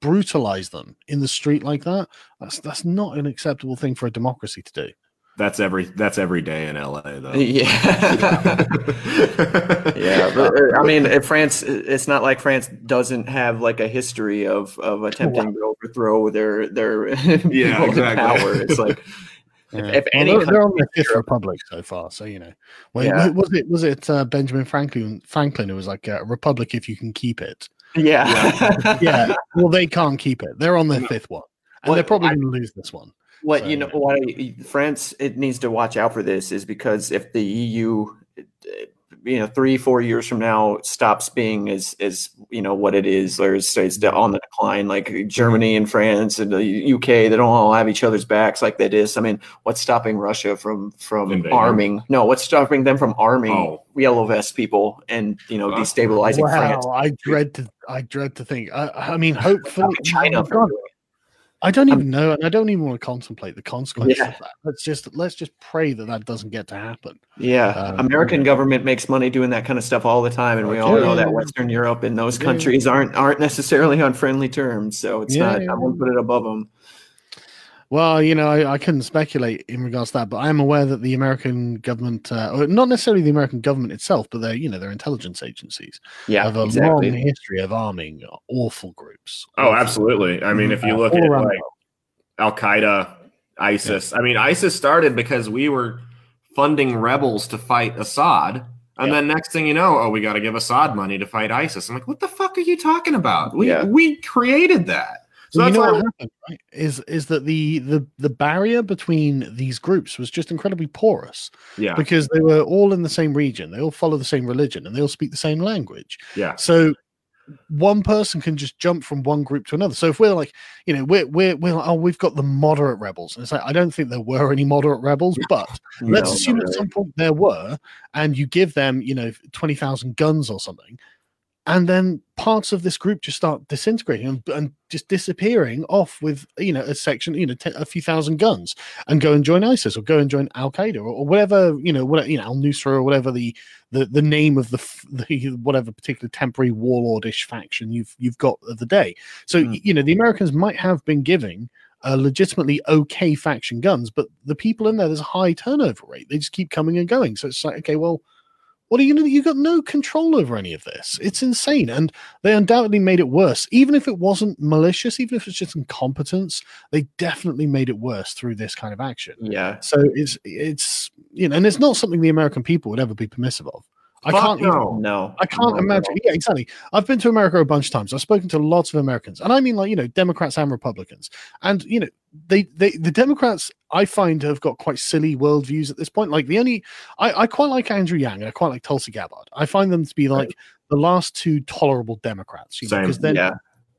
brutalize them in the street like that. That's that's not an acceptable thing for a democracy to do. That's every that's every day in LA though. yeah. yeah, but, uh, I mean, if France, it's not like France doesn't have like a history of of attempting to overthrow their their Yeah, exactly. power. It's like Yeah. if any Well, they're, they're on the fifth republic so far, so you know. Well, Yeah. was it was it uh, Benjamin Franklin? Franklin who was like a republic if you can keep it. yeah, Yeah. well, they can't keep it. They're on their No. fifth one, and Well, they're probably going to lose this one. What So, you know, yeah. what France it needs to watch out for this is because if the EU, uh, you know, three four years from now stops being as as you know what it is, or is it's on the decline, like Germany and France and the UK, they don't all have each other's backs like that is. I mean, what's stopping Russia from from Invading. arming? No, what's stopping them from arming Oh. yellow vest people and you know Huh? destabilizing Wow, France? I dread to I dread to think. I, I mean, hopefully, China God, from doing it. I don't even know, and I don't even want to contemplate the consequences Yeah. of that. Let's just let's just pray that that doesn't get to happen. Yeah, Um, American government makes money doing that kind of stuff all the time, and we all Yeah, know that. Western Europe and those Yeah. countries aren't aren't necessarily on friendly terms. So it's not. I won't put it above them. Well, you know, I, I couldn't speculate in regards to that, but I am aware that the American government, uh, or not necessarily the American government itself, but their you know their intelligence agencies Yeah, have a exactly. long history of arming awful groups. Oh, Awful. absolutely. I mean, if you Uh, look all at around the like Al Qaeda, ISIS. I mean, ISIS started because we were funding rebels to fight Assad. And Yeah. then next thing you know, oh, we got to give Assad money to fight ISIS. I'm like, what the fuck are you talking about? We Yeah. we created that. So you know what happened, right? Is is that the the the barrier between these groups was just incredibly porous yeah, because they were all in the same region, they all follow the same religion, and they all speak the same language. yeah, So one person can just jump from one group to another. So if we're like, you know, we're we're, we're like, oh, we've got the moderate rebels, and it's like I don't think there were any moderate rebels, but let's assume not at really. some point there were, and you give them, you know, twenty thousand guns or something, and then parts of this group just start disintegrating and, and just disappearing off with, you know, a section, you know, te- a few thousand guns, and go and join ISIS or go and join Al Qaeda or, or whatever, you know, what you know, Al Nusra or whatever the the the name of the, the whatever particular temporary warlordish faction you've you've got of the day. So y- you know, the Americans might have been giving uh, legitimately okay faction guns, but the people in there, there's a high turnover rate. They just keep coming and going. So it's like, okay, well, what are you going to do? You've got no control over any of this. It's insane. And they undoubtedly made it worse. Even if it wasn't malicious, even if it's just incompetence, they definitely made it worse through this kind of action. Yeah, So it's, it's, you know, and it's not something the American people would ever be permissive of. I Fuck can't even- no. no, I can't no, imagine. Yeah, exactly. I've been to America a bunch of times. I've spoken to lots of Americans, and I mean, like you know, Democrats and Republicans. And you know, they they the Democrats I find have got quite silly worldviews at this point. Like the only I, I quite like Andrew Yang and I quite like Tulsi Gabbard. I find them to be like the last two tolerable Democrats. You know, Same. because they're Yeah,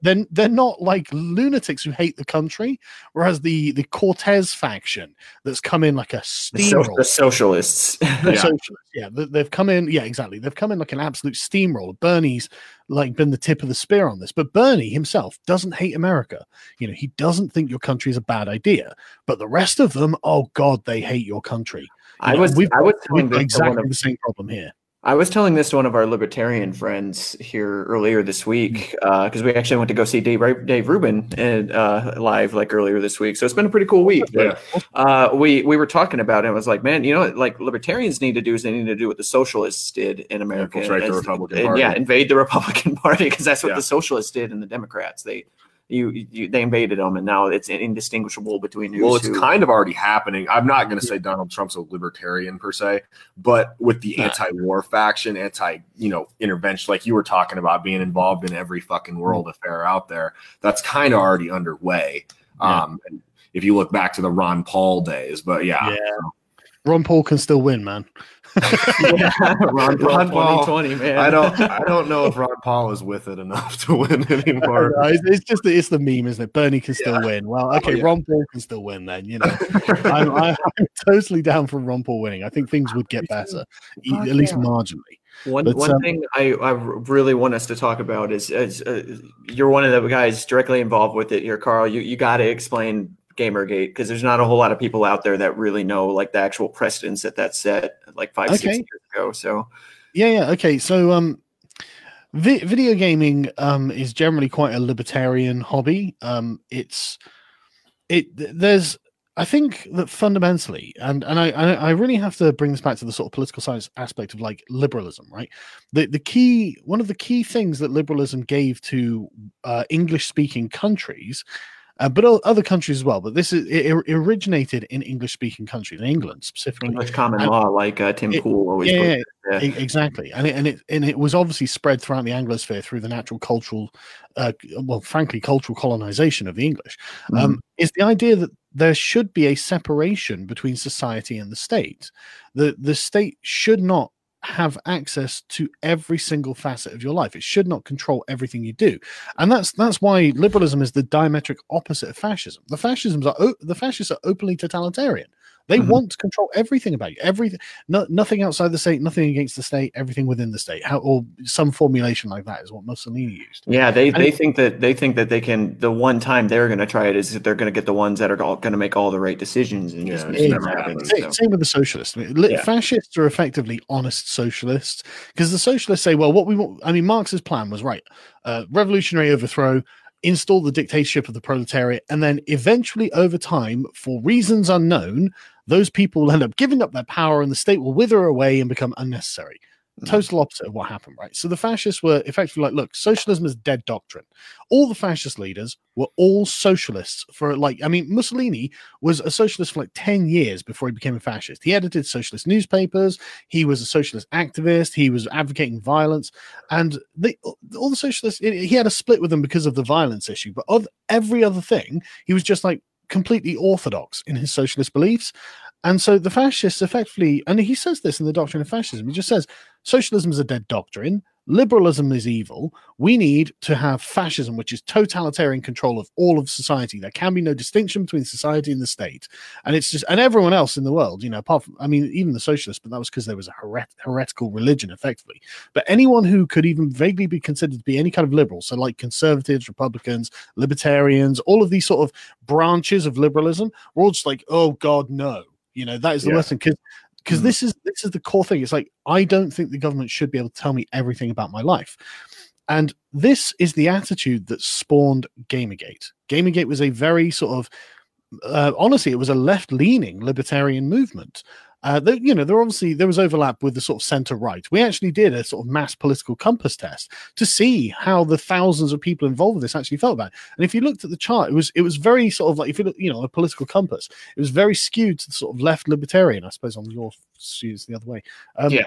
then they're not like lunatics who hate the country, whereas the the Cortez faction that's come in like a the, so- the socialists. The Yeah. socialists, yeah, they- they've come in. Yeah, exactly. They've come in like an absolute steamroller. Bernie's like been the tip of the spear on this, but Bernie himself doesn't hate America. You know, he doesn't think your country is a bad idea. But the rest of them, oh god, they hate your country. You I know, was we've I was we've got this to one exactly of the same problem here. I was telling this to one of our libertarian friends here earlier this week because we actually went to go see Dave, Dave Rubin and uh, live like earlier this week. So it's been a pretty cool week. But uh, we we were talking about it. and I was like, man, you know what? Like libertarians need to do is they need to do what the socialists did in America. Infiltrate the Republican and, Party. Yeah, invade the Republican Party because that's what Yeah. the socialists did and the Democrats. They you, you they invaded them and now it's indistinguishable between who's Well, it's who. kind of already happening. I'm not going to say Donald Trump's a libertarian per se, but with the Nah. anti-war faction, anti, you know, intervention, like you were talking about being involved in every fucking world affair out there, that's kind of already underway. Yeah. Um, and if you look back to the Ron Paul days, but yeah, Yeah. Ron Paul can still win, man. Yeah, Ron, Ron Paul. 2020, man. I don't, I don't know if Ron Paul is with it enough to win anymore. No, it's, it's just it's the meme, isn't it? Bernie can still win. Well, okay, yeah. Ron Paul can still win then. You know, I'm, I'm totally down for Ron Paul winning. I think things would get better, Fuck at least marginally. One But, one um, thing I, I really want us to talk about is, is uh, you're one of the guys directly involved with it here, Carl. You you got to explain Gamergate because there's not a whole lot of people out there that really know like the actual precedents that that set like five six years ago. So Yeah, yeah. Okay, so um, vi- video gaming um is generally quite a libertarian hobby. Um, it's it. There's I think that fundamentally, and and I I I really have to bring this back to the sort of political science aspect of like liberalism, right? The the key one of the key things that liberalism gave to uh, English speaking countries. Uh, but other countries as well. But this is it, it originated in English-speaking countries, in England specifically. English common And- law, like uh, Tim it- Pool always. yeah, E- exactly and it, and it and it was obviously spread throughout the anglosphere through the natural cultural uh, well frankly cultural colonization of the english um, is the idea that there should be a separation between society and the state the the state should not have access to every single facet of your life. It should not control everything you do. And that's that's why liberalism is the diametric opposite of fascism. The fascisms are the fascists are openly totalitarian They Mhm. want to control everything about you. Everything, no, nothing outside the state, nothing against the state, everything within the state. How, or some formulation like that is what Mussolini used. Yeah, they, And they it- think that they think that they can. The one time they're going to try it is that they're going to get the ones that are going to make all the right decisions, and just Yeah, it's it's never never. Same, so. same with the socialists. I mean, Yeah. Fascists are effectively honest socialists because the socialists say, well, what we want, I mean, Marx's plan was right uh, revolutionary overthrow, install the dictatorship of the proletariat, and then eventually, over time, for reasons unknown, those people will end up giving up their power and the state will wither away and become unnecessary. Mhm. Total opposite of what happened, right? So the fascists were effectively like, look, socialism is dead doctrine. All the fascist leaders were all socialists for like, I mean, Mussolini was a socialist for like 10 years before he became a fascist. He edited socialist newspapers, he was a socialist activist, he was advocating violence, and they, all the socialists, he had a split with them because of the violence issue, but of every other thing, he was just like completely orthodox in his socialist beliefs. And so the fascists effectively, and he says this in the doctrine of fascism, he just says socialism is a dead doctrine. Liberalism is evil. We need to have fascism, which is totalitarian control of all of society. There can be no distinction between society and the state. And it's just, and everyone else in the world, you know, apart from, I mean, even the socialists, but that was because there was a heret- heretical religion, effectively. But anyone who could even vaguely be considered to be any kind of liberal, so like conservatives, Republicans, libertarians, all of these sort of branches of liberalism, were all just like, oh God, no. You know, that is the Yeah. thing because because Mhm. this is this is the core thing. It's like I don't think the government should be able to tell me everything about my life. And this is the attitude that spawned Gamergate. Gamergate was a very sort of uh, honestly, it was a left-leaning libertarian movement. Uh, there, you know, there obviously there was overlap with the sort of center right. We actually did a sort of mass political compass test to see how the thousands of people involved with this actually felt about. It. And if you looked at the chart, it was it was very sort of like if you look, you know, a political compass, it was very skewed to the sort of left libertarian. I suppose on your is the other way. Um, Yeah.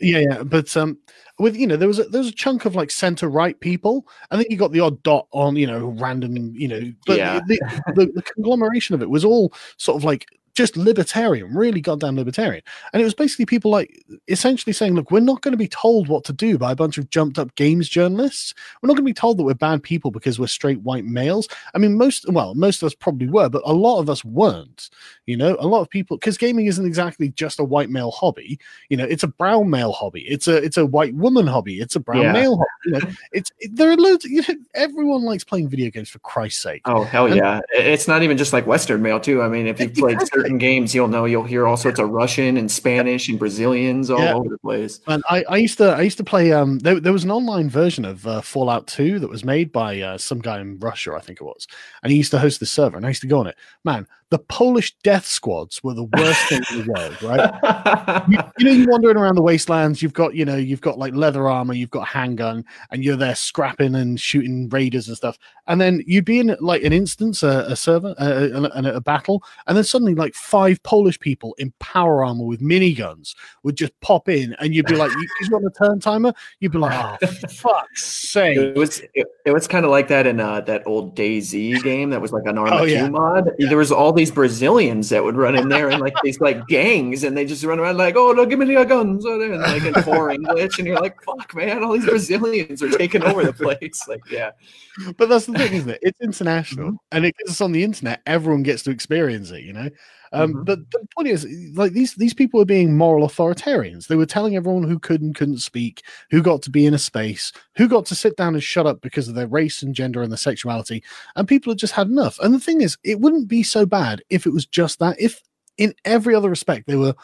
yeah, yeah. But um, with you know, there was a, there was a chunk of like center right people. I think you got the odd dot on you know random you know, but Yeah. the, the, the conglomeration of it was all sort of like just libertarian, really goddamn libertarian. And it was basically people like essentially saying, look, we're not going to be told what to do by a bunch of jumped up games journalists. We're not going to be told that we're bad people because we're straight white males. I mean, most, well, most of us probably were, but a lot of us weren't. You know, a lot of people, because gaming isn't exactly just a white male hobby. You know, it's a brown male hobby. It's a it's a white woman hobby. It's a brown Yeah. male hobby. You know, it's it, there are loads. You know, everyone likes playing video games for Christ's sake. Oh hell And- yeah! It's not even just like Western male, too. I mean, if you've played. Certain games, you'll know you'll hear all sorts of Russian and Spanish and Brazilians all Yeah. over the place. And I, I used to I used to play um there, there was an online version of uh, Fallout 2 that was made by uh, some guy in Russia I think it was and he used to host the server and I used to go on it man the Polish death squads were the worst thing in the world right you, you know you're wandering around the wastelands you've got you know you've got like leather armor you've got a handgun and you're there scrapping and shooting raiders and stuff and then you'd be in like an instance a, a server uh, and a, a battle and then suddenly like five Polish people in power armor with miniguns would just pop in and you'd be like you, you want a turn timer you'd be like oh fuck's sake It was it, it was kind of like that in uh, that old DayZ game that was like an Arma Oh, 2 yeah. mod. There was all these Brazilians that would run in there and like these like gangs and they just run around like, oh, look, give me your guns, and like in poor English, and you're like, fuck, man, all these Brazilians are taking over the place. Like, yeah, but that's the thing isn't it? It's international Mm-hmm. and it gets us on the internet. Everyone gets to experience it you know um, Mhm. but the point is like these these people were being moral authoritarians they were telling everyone who could and couldn't speak who got to be in a space who got to sit down and shut up because of their race and gender and their sexuality and people had just had enough and the thing is it wouldn't be so bad if it was just that if in every other respect they were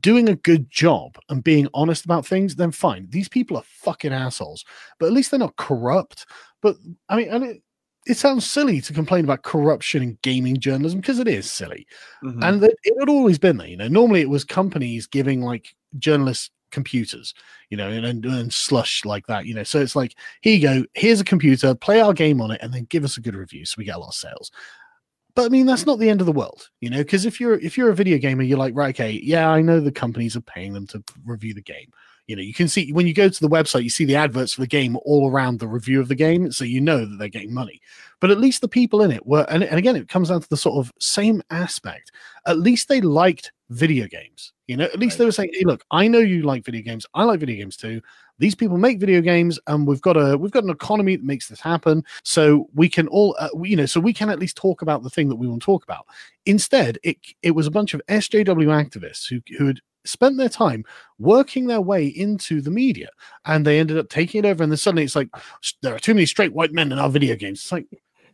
doing a good job and being honest about things, then fine. These people are fucking assholes, but at least they're not corrupt. But I mean, and it, it sounds silly to complain about corruption in gaming journalism because it is silly, Mhm. and that it had always been there. You know, normally it was companies giving like journalists computers, you know, and, and, and slush like that. You know, so it's like here you go, here's a computer, play our game on it, and then give us a good review so we get a lot of sales. But I mean, that's not the end of the world, you know, because if you're if you're a video gamer, you're like, right, okay, yeah, I know the companies are paying them to review the game. You know, you can see when you go to the website, you see the adverts for the game all around the review of the game, so you know that they're getting money. But at least the people in it were, and, and again, it comes down to the sort of same aspect. At least they liked video games. You know, at least they were saying, "Hey, look, I know you like video games. I like video games too. these people make video games, and we've got a we've got an economy that makes this happen. So we can all, uh, you know, so we can at least talk about the thing that we want to talk about. Instead, it it was a bunch of SJW activists who who had spent their time working their way into the media and they ended up taking it over and then suddenly it's like there are too many straight white men in our video games. It's like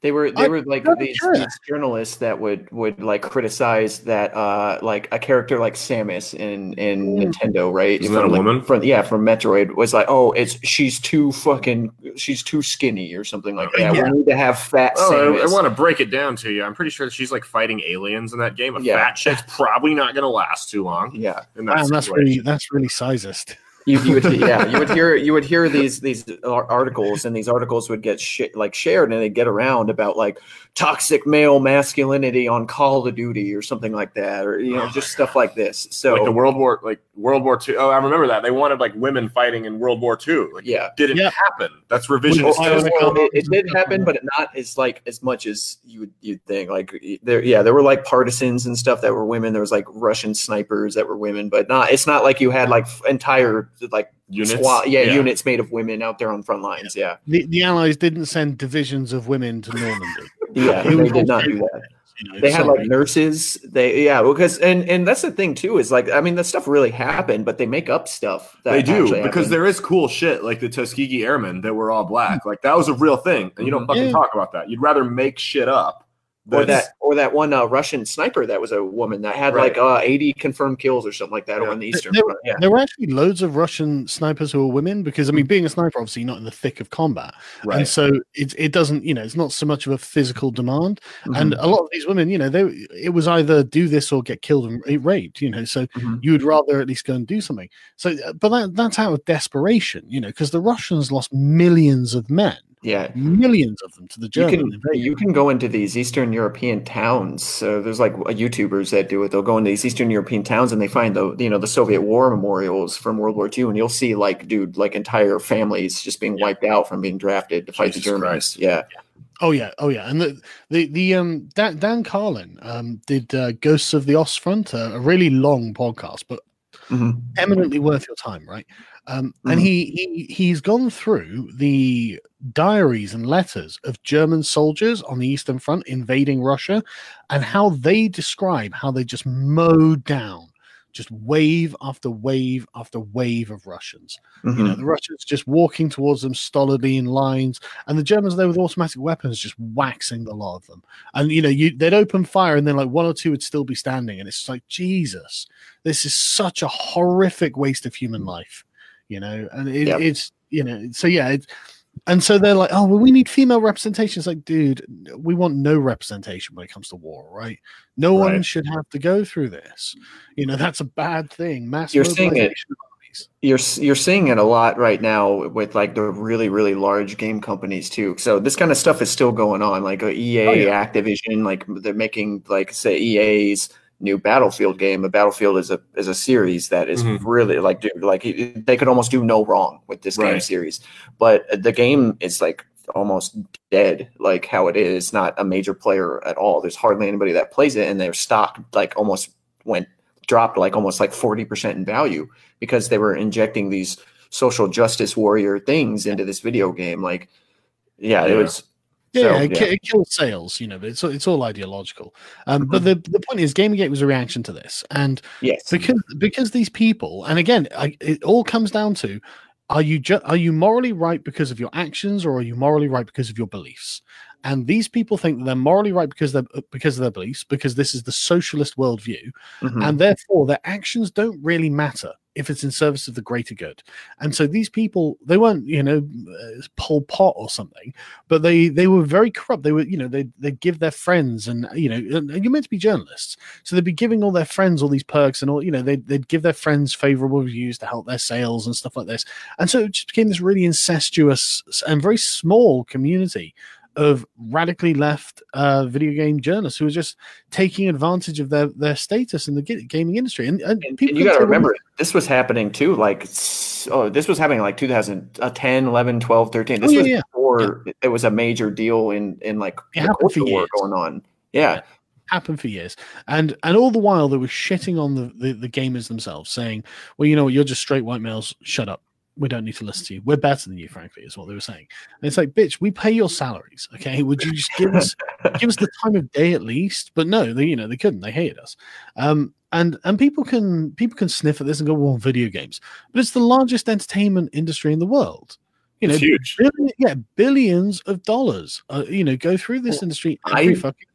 they were they I were like these, care. these journalists that would would like criticize that uh like a character like Samus in in Mm. Nintendo, right? Isn't that a like, woman? From yeah, from Metroid was like, oh, it's she's too fucking she's too skinny or something like that. Yeah. We need to have fat Oh, I, I want to break it down to you. I'm pretty sure that she's like fighting aliens in that game. A Yeah. fat chick's probably not going to last too long. yeah. and that man, that's really that's really sizist You, you would yeah you would hear you would hear these these articles and these articles would get sh- like shared and they'd get around about like toxic male masculinity on Call of Duty or something like that or you know just stuff like this. So like the World War, like World War II. Oh, I remember that. They wanted like women fighting in World War II. Like, yeah. didn't Yeah. happen. That's revisionist. Well, Well, it, it did happen, but not as like as much as you would you'd think. Like there, yeah, there were like partisans and stuff that were women. There was like Russian snipers that were women, but not. It's not like you had like f- entire like Units. squad, yeah, units made of women out there on front lines. Yeah, the, the allies didn't send divisions of women to normandy yeah, they did not do that. you know, They had like nurses. They yeah, because and and that's the thing too is like I mean that stuff really happened, but they make up stuff. That They do because happened. there is cool shit like the Tuskegee Airmen that were all black. Like that was a real thing, and you don't Mhm. fucking Yeah. talk about that. You'd rather make shit up. Or that or that one uh, Russian sniper that was a woman that had Right. like uh, 80 confirmed kills or something like that Yeah. over in the eastern There- front. Yeah. There were actually loads of Russian snipers who were women because I mean, being a sniper, obviously you're not in the thick of combat, and so it it doesn't you know it's not so much of a physical demand. Mm-hmm. And a lot of these women, you know, they it was either do this or get killed and raped, you know. So Mhm. you would rather at least go and do something. So, uh, but that that's out of desperation, you know, because the Russians lost millions of men, yeah. millions of them to the You can invasion. you can go into these Eastern European towns. So there's like YouTubers that do it. They'll go into these Eastern European towns and they find the you know the Soviet war memorials from World War II, and you'll see like dude like entire families just being Yeah. wiped out from being drafted to fight Jesus the Germans. Christ. Yeah, Oh yeah, oh yeah, and the the the um Dan, Dan Carlin um did uh, Ghosts of the Ostfront, uh, a really long podcast, but Mhm. eminently worth your time, right? Um, and Mhm. he he he's gone through the diaries and letters of German soldiers on the Eastern Front invading Russia, and how they describe how they just mowed down just wave after wave after wave of Russians. You know, Mhm. the Russians just walking towards them stolidly in lines, and the Germans there with automatic weapons just waxing the lot of them. And you know, you they'd open fire, and then like one or two would still be standing, and it's like Jesus, this is such a horrific waste of human life. You know, and it, Yep. it's you know, so yeah, it's, and so they're like, oh well, we need female representation. It's like, dude, we want no representation when it comes to war, right? No one should have to go through this. You know, that's a bad thing. Mass You're seeing it. mobilization of armies. you're you're seeing it a lot right now with like the really really large game companies too. So this kind of stuff is still going on. Like uh, EA, Oh, yeah. Activision, like they're making like say EA's new Battlefield game. A Battlefield is a is a series that is Mhm. really like dude, like it- they could almost do no wrong with this game series. But the game is like almost dead like how it is not a major player at all there's hardly anybody that plays it and their stock like almost went dropped like almost like 40% in value because they were injecting these social justice warrior things into this video game like yeah, it was Yeah, so, it, it kills sales, you know, but it's it's all ideological. Um, But the, the point is, GamerGate was a reaction to this, and yes because because these people, and again, I, it all comes down to: are you ju- are you morally right because of your actions, or are you morally right because of your beliefs? And these people think that they're morally right because they're because of their beliefs, because this is the socialist worldview, Mhm. and therefore their actions don't really matter if it's in service of the greater good. And so these people, they weren't, you know, uh, Pol Pot or something, but they they were very corrupt. They were, you know, they they give their friends, and you know, and you're meant to be journalists, so they'd be giving all their friends all these perks and all, you know, they'd they'd give their friends favorable reviews to help their sales and stuff like this. And so it just became this really incestuous and very small community of radically left uh, video game journalists who were just taking advantage of their their status in the gaming industry. And, and, And, people and you got to remember, this was happening too. Like, oh, this was happening like 2010, 11, 12, 13. This Oh, yeah, was yeah. before it was a major deal in in like It the happened for years. going on. Yeah, happened for years and and all the while they were shitting on the, the the gamers themselves saying well you know what you're just straight white males shut up we don't need to listen to you. We're better than you, frankly, is what they were saying. And it's like, bitch, we pay your salaries. Okay. Would you just give us give us the time of day at least? But no, they you know, they couldn't. They hated us. Um and and people can people can sniff at this and go, well, video games. But it's the largest entertainment industry in the world. You know, It's huge. billion, yeah, billions of dollars. Uh, you know, go through this industry every I- fucking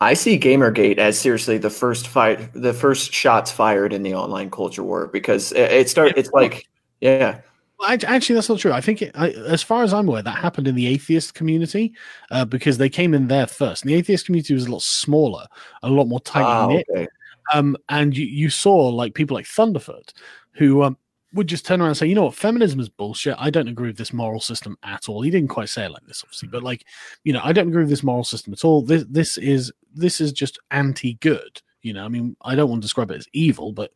I see Gamergate as seriously the first fight, the first shots fired in the online culture war because it, it start. It's like, yeah, Well, Actually, that's not true. I think, it, I, as far as I'm aware, that happened in the atheist community uh, because they came in there first. And the atheist community was a lot smaller, a lot more tight ah, knit. okay. Um, and you, you saw like people like Thunderfoot who um, would just turn around and say, you know what, feminism is bullshit. I don't agree with this moral system at all. He didn't quite say it like this, obviously, but like, you know, I don't agree with this moral system at all. This this is this is just anti-good. You know, I mean, I don't want to describe it as evil, but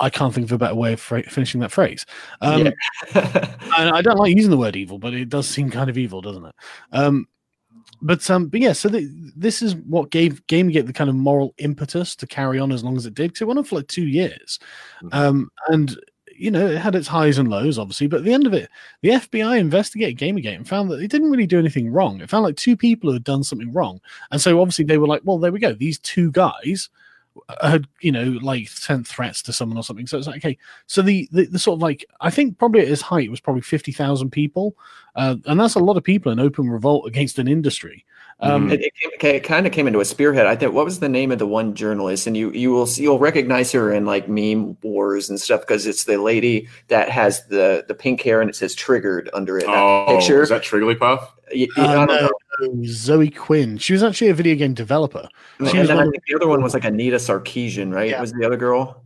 I can't think of a better way of fra- finishing that phrase. Um, Yeah. and I don't like using the word evil, but it does seem kind of evil, doesn't it? Um, but um, but yeah, so the, this is what gave Gamergate the kind of moral impetus to carry on as long as it did. Because it went on for like two years, um, and you know it had its highs and lows, obviously. But at the end of it, the FBI investigated GamerGate and found that it didn't really do anything wrong. It found like two people who had done something wrong, and so obviously they were like, well, there we go. These two guys had you know like sent threats to someone or something. So it's like okay, so the, the, the sort of like I think probably at its height was probably fifty thousand people, uh, and that's a lot of people in open revolt against an industry. Um, It, it, it kind of came into a spearhead. I think what was the name of the one journalist, and you you will see, you'll recognize her in like meme wars and stuff because it's the lady that has the the pink hair and it says triggered under it. That Oh, picture. is that Trigglypuff? Y- y- I uh, no, Zoe Quinn. She was actually a video game developer. And She was then I think the other one was like Anita Sarkeesian, right? Yeah. Was the other girl?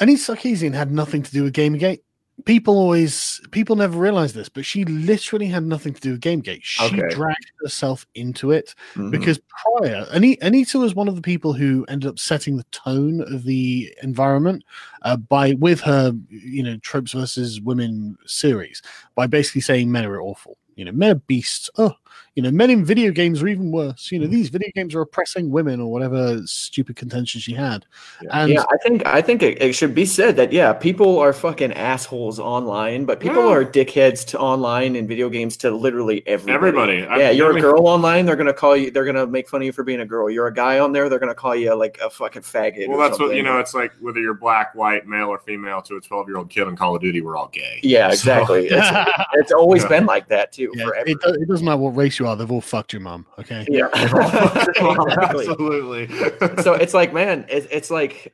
Anita Sarkeesian had nothing to do with Gamergate. People always, people never realize this, but she literally had nothing to do with Gamergate. She Okay. dragged herself into it Mhm. because prior, Anita was one of the people who ended up setting the tone of the environment uh, by with her, you know, tropes versus women series by basically saying men are awful. You know, men are beasts. Oh, you know, men in video games are even worse. You know, hmm. these video games are oppressing women or whatever stupid contention she had. And yeah, I think I think it, it should be said that yeah, people are fucking assholes online, but people Yeah. are dickheads to online and video games to literally everybody. Everybody. I- Yeah, you're I a mean- girl online, they're gonna call you. They're gonna make fun of you for being a girl. You're a guy on there, they're gonna call you like a fucking faggot. Well, or that's what you know. It's like whether you're black, white, male, or female to a 12 year old kid on Call of Duty, we're all gay. Yeah, So- exactly. it's, it's always Yeah. been like that too. Yeah, forever. it, it doesn't matter what race you are; they've all fucked your mom. Okay. yeah. exactly. Absolutely. so it's like man it's, it's like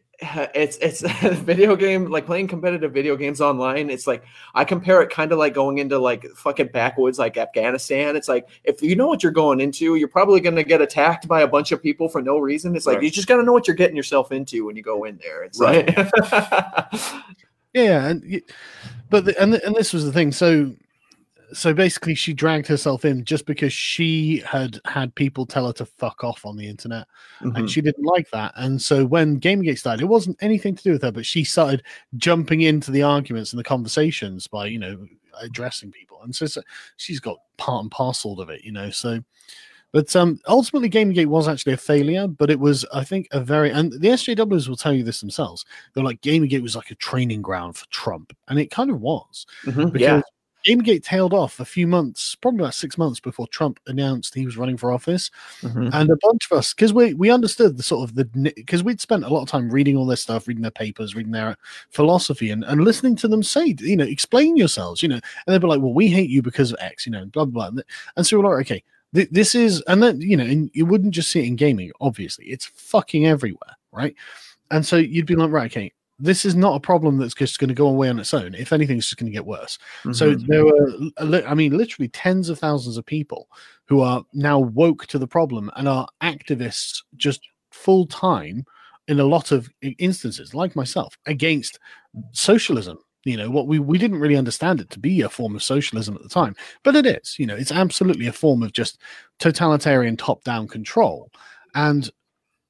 it's it's video game like playing competitive video games online it's like i compare it kind of like going into like fucking backwoods like afghanistan it's like if you know what you're going into you're probably going to get attacked by a bunch of people for no reason it's like Right. you just got to know what you're getting yourself into when you go in there it's Right. like Yeah, and but the, and the, and this was the thing. So so basically, she dragged herself in just because she had had people tell her to fuck off on the internet, Mhm. and she didn't like that. And so when Gamergate started, it wasn't anything to do with her, but she started jumping into the arguments and the conversations by you know addressing people, and so, so she's got part and parcel of it, you know. So. But um, ultimately, Gamergate was actually a failure, but it was, I think, a very and the SJWs will tell you this themselves. They're like Gamergate was like a training ground for Trump, and it kind of was Mhm. because yeah Gamergate tailed off a few months, probably about six months before Trump announced he was running for office, Mhm. and a bunch of us because we we understood the sort of the because we'd spent a lot of time reading all this stuff, reading their papers, reading their philosophy, and and listening to them say, you know, explain yourselves, you know, and they'd be like, well, we hate you because of X, you know, blah blah blah, and so we're like, okay. th- This is, and then you know, and you wouldn't just see it in gaming. Obviously, it's fucking everywhere, right? And so you'd be like, right, okay, this is not a problem that's just going to go away on its own. If anything, it's just going to get worse. So Mhm. there were, I mean, literally tens of thousands of people who are now woke to the problem and are activists just full time in a lot of instances, like myself, against socialism. You know, what we, we didn't really understand it to be a form of socialism at the time, but it is. You know, it's absolutely a form of just totalitarian top down control. And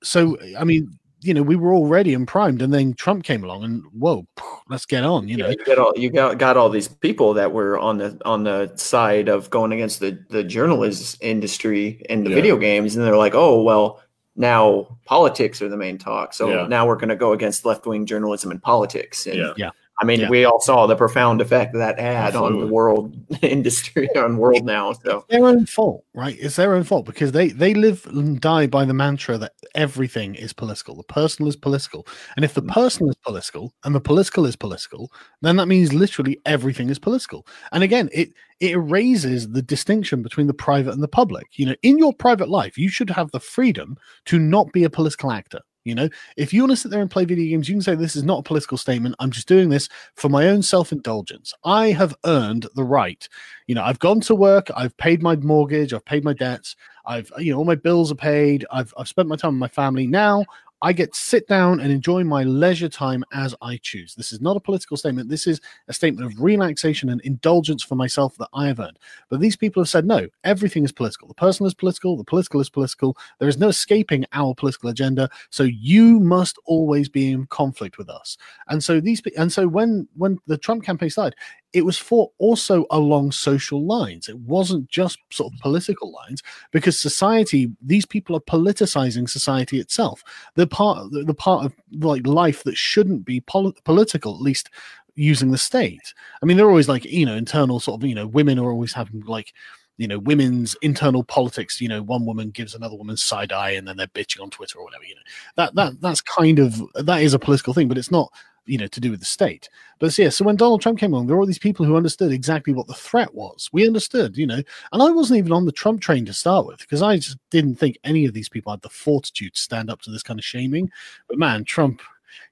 so, I mean, you know, we were all ready and primed, and then Trump came along, and whoa, let's get on. You Yeah, know, you got all you got, got all these people that were on the on the side of going against the the journalist industry and the Yeah. video games, and they're like, oh well, now politics are the main talk. So Yeah. now we're going to go against left wing journalism and politics. And Yeah. I mean, Yeah. we all saw the profound effect that had on the world industry, on world now. So their own fault, right? It's their own fault because they they live and die by the mantra that everything is political. The personal is political, and if the mm. personal is political and the political is political, then that means literally everything is political. And again, it it erases the distinction between the private and the public. You know, in your private life, you should have the freedom to not be a political actor. You know, if you want to sit there and play video games, you can say this is not a political statement. I'm just doing this for my own self indulgence. I have earned the right you know i've gone to work i've paid my mortgage i've paid my debts i've you know all my bills are paid i've, I've spent my time with my family now i get to sit down and enjoy my leisure time as i choose. This is not a political statement. This is a statement of relaxation and indulgence for myself that i have earned. But these people have said no everything is political. The personal is political the political is political. There is no escaping our political agenda. So you must always be in conflict with us. And so these and so when when the trump campaign started it was fought also along social lines. It wasn't just sort of political lines because society, these people are politicizing society itself. The part, the, part of like life that shouldn't be pol- political, at least using the state. I mean, they're always like you know internal sort of you know women are always having like you know women's internal politics. You know, one woman gives another woman side eye, and then they're bitching on Twitter or whatever. You know, that that that's kind of that is a political thing, but it's not you know to do with the state but yeah so when donald trump came along there were all these people who understood exactly what the threat was we understood you know and i wasn't even on the trump train to start with because i just didn't think any of these people had the fortitude to stand up to this kind of shaming but man trump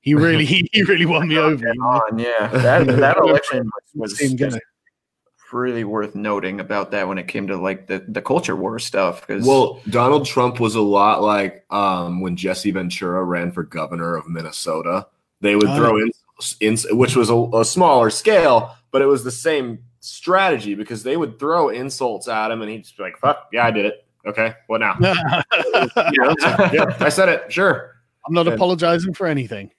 he really he, he really won me over on, yeah, that that election was, was get just it. really worth noting about that when it came to like the the culture war stuff. Because Well, Donald Trump was a lot like um, when Jesse Ventura ran for governor of Minnesota. They would Oh, throw in, in which was a, a smaller scale, but it was the same strategy because they would throw insults at him, and he'd just be like, "Fuck, yeah, I did it. Okay, what now? yeah, yeah, I said it. Sure." I'm not And- apologizing for anything.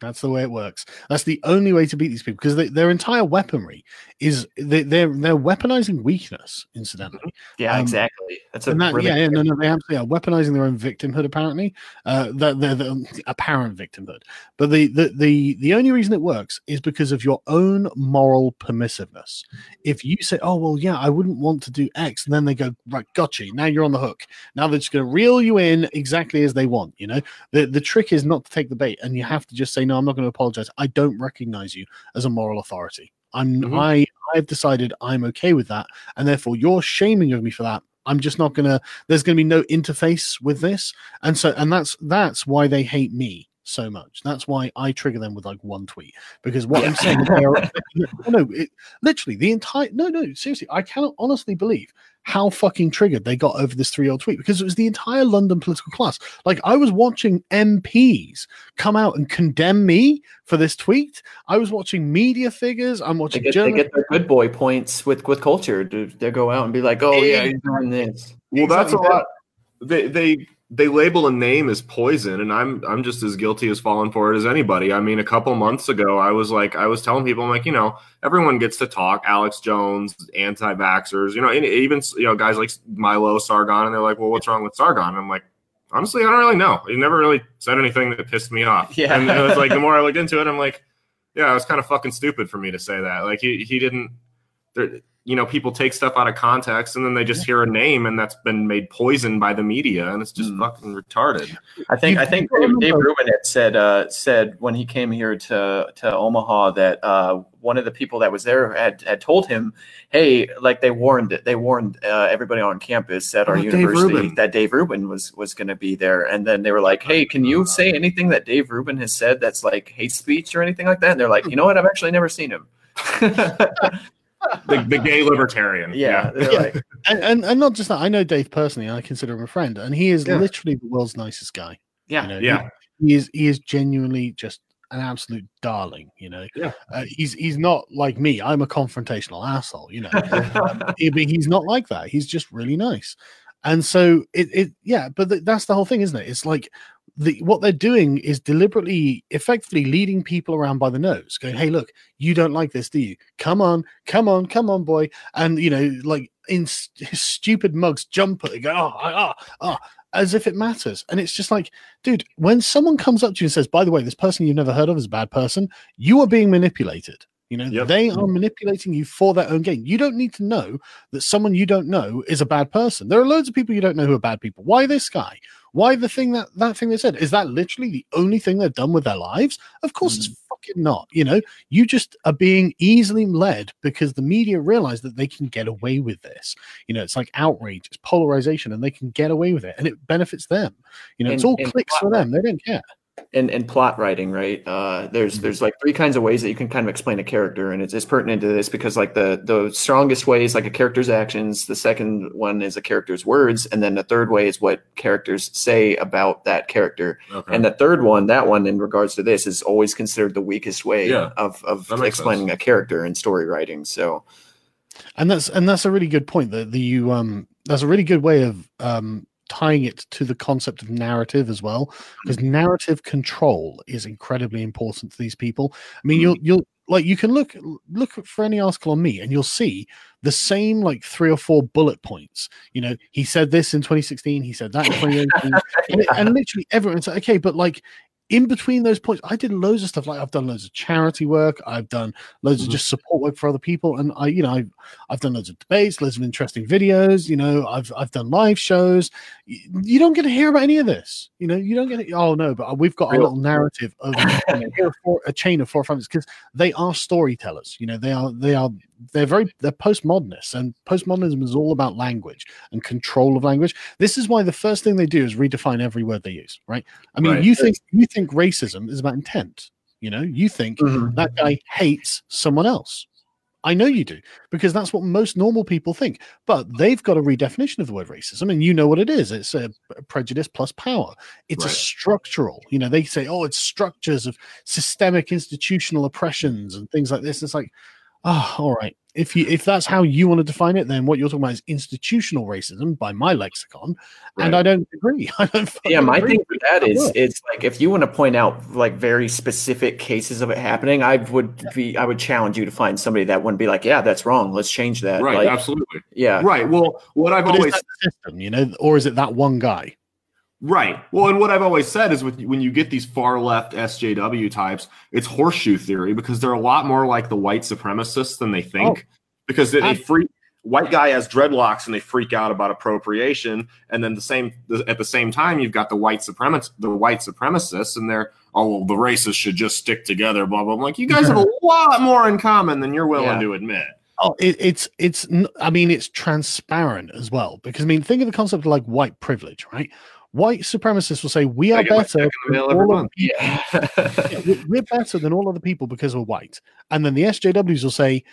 That's the way it works. That's the only way to beat these people because they, their entire weaponry is they, they're they're weaponizing weakness. Incidentally, yeah, um, exactly. That's a and that, really yeah, yeah, no, no, they absolutely are weaponizing their own victimhood. Apparently, uh, the, the, the apparent victimhood. But the, the the the only reason it works is because of your own moral permissiveness. If you say, "Oh well, yeah, I wouldn't want to do X," and then they go, "Right, gotcha." Now you're on the hook. Now they're just going to reel you in exactly as they want. You know, the the trick is not to take the bait, and you have to just say, "No, I'm not going to apologize. I don't recognize you as a moral authority. I'm Mhm. I I've decided I'm okay with that, and therefore you're shaming of me for that. I'm just not gonna. There's going to be no interface with this, and so and that's that's why they hate me so much. That's why I trigger them with like one tweet because what I'm saying, are, no, no, it, literally the entire no, no, seriously, I cannot honestly believe how fucking triggered they got over this three-year-old tweet because it was the entire London political class. Like I was watching MPs come out and condemn me for this tweet. I was watching media figures. I'm they watching get, they get their good boy points with with culture. They they go out and be like, oh yeah, you're doing this. Well, that's a lot. They they they label a name as poison, and I'm I'm just as guilty as falling for it as anybody. I mean, a couple months ago, I was like, I was telling people, I'm like, you know, everyone gets to talk. Alex Jones, anti-vaxxers, you know, and even you know guys like Milo Sargon, and they're like, well, what's wrong with Sargon? And I'm like. Honestly, I don't really know. He never really said anything that pissed me off. Yeah. And it was like the more I looked into it, I'm like, yeah, it was kind of fucking stupid for me to say that. Like he he didn't there, you know, people take stuff out of context and then they just hear a name and that's been made poison by the media and it's just Mm. fucking retarded. I think You- I think Dave, Dave Rubin had said uh, said when he came here to to Omaha that uh, one of the people that was there had had told him, "Hey, like they warned they warned uh, everybody on campus at our Dave university Rubin. that Dave Rubin was was going to be there." And then they were like, "Hey, can you say anything that Dave Rubin has said that's like hate speech or anything like that?" And they're like, "You know what? I've actually never seen him." The, the gay libertarian. yeah, Yeah. like, and, and and not just that. I know Dave personally. I consider him a friend, and he is Yeah. literally the world's nicest guy. yeah, You know, Yeah. he, he is he is genuinely just an absolute darling. You know, Yeah. uh, he's he's not like me. I'm a confrontational asshole. You know, He- he's not like that. He's just really nice. And so it, it yeah, but th- that's the whole thing, isn't it? It's like the what they're doing is deliberately, effectively leading people around by the nose, going, "Hey, look, you don't like this, do you? Come on, come on, come on, boy!" And you know, like in st- stupid mugs, jump at it, go, "Oh, oh, oh," as if it matters. And it's just like, dude, when someone comes up to you and says, "By the way, this person you've never heard of is a bad person," you are being manipulated. You know, Yep. they are manipulating you for their own gain. You don't need to know that someone you don't know is a bad person. There are loads of people you don't know who are bad people. Why this guy? Why the thing that that thing they said? Is that literally the only thing they've done with their lives? Of course, it's fucking not. You know, you just are being easily led because the media realize that they can get away with this. You know, it's like outrage, it's polarization, and they can get away with it, and it benefits them. You know, it's all clicks for them. They don't care. And and plot writing right? Uh there's Mm-hmm. there's like three kinds of ways that you can kind of explain a character and it's, it's pertinent to this because like the the strongest way is like a character's actions the second one is a character's words and then the third way is what characters say about that character. Okay. and the third one that one in regards to this is always considered the weakest way Yeah, of of that makes explaining a character in story writing so. And that's and that's a really good point that the you um that's a really good way of um tying it to the concept of narrative as well because mm. narrative control is incredibly important to these people. I mean you'll mm. you'll like you can look look for any article on me and you'll see the same like three or four bullet points. You know he said this in 2016 he said that in 2018 and, it- and literally everyone's like, okay but like in between those points i did loads of stuff like i've done loads of charity work i've done loads Mhm. of just support work for other people and i you know I've, I've done loads of debates loads of interesting videos you know i've i've done live shows you, you don't get to hear about any of this you know you don't get it oh no but we've got a little narrative of here a chain of four five because they are storytellers you know they are they are they're very they're postmodernists and postmodernism is all about language and control of language this is why the first thing they do is redefine every word they use right i mean Right. you think you think racism is about intent you know? You think mm-hmm. that guy hates someone else. I know you do because that's what most normal people think. But they've got a redefinition of the word racism and you know what it is. It's a prejudice plus power. It's a structural you know? They say oh it's structures of systemic institutional oppressions and things like this. It's like oh all right if you if that's how you want to define it then what you're talking about is institutional racism by my lexicon and i don't agree i don't yeah my agree. thing with that is works. it's like if you want to point out like very specific cases of it happening i would be i would challenge you to find somebody that wouldn't be like yeah that's wrong let's change that right, like, absolutely. yeah Right. Well, what I've but always is that the system you know or is it that one guy Right. Well, and what I've always said is with when you get these far left SJW types, it's horseshoe theory because they're a lot more like the white supremacists than they think. Oh. because they, they freak white guy has dreadlocks and they freak out about appropriation, and then the same at the same time you've got the white supremac the white supremacists and they're oh well the races should just stick together. Blah blah. I'm like you guys have a lot more in common than you're willing Yeah. to admit. Oh, it, it's it's. I mean, it's transparent as well because I mean, think of the concept of like white privilege, right? White supremacists will say we are better. check in the than all of yeah yeah, we- we're better than all other people because we're white. And then the SJWs will say,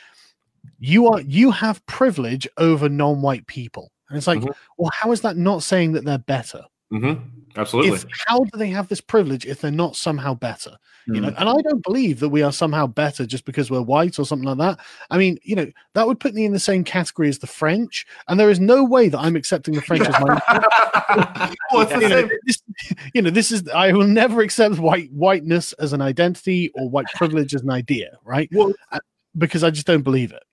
you are you have privilege over non-white people. And it's like, Mhm. well, how is that not saying that they're better? hmm Absolutely. If how do they have this privilege if they're not somehow better? You Mm-hmm. know, and I don't believe that we are somehow better just because we're white or something like that. I mean, you know, that would put me in the same category as the French, and there is no way that I'm accepting the French as my well, the you know, this, you know, this is I will never accept white whiteness as an identity or white privilege as an idea, right? Well, Because I just don't believe it.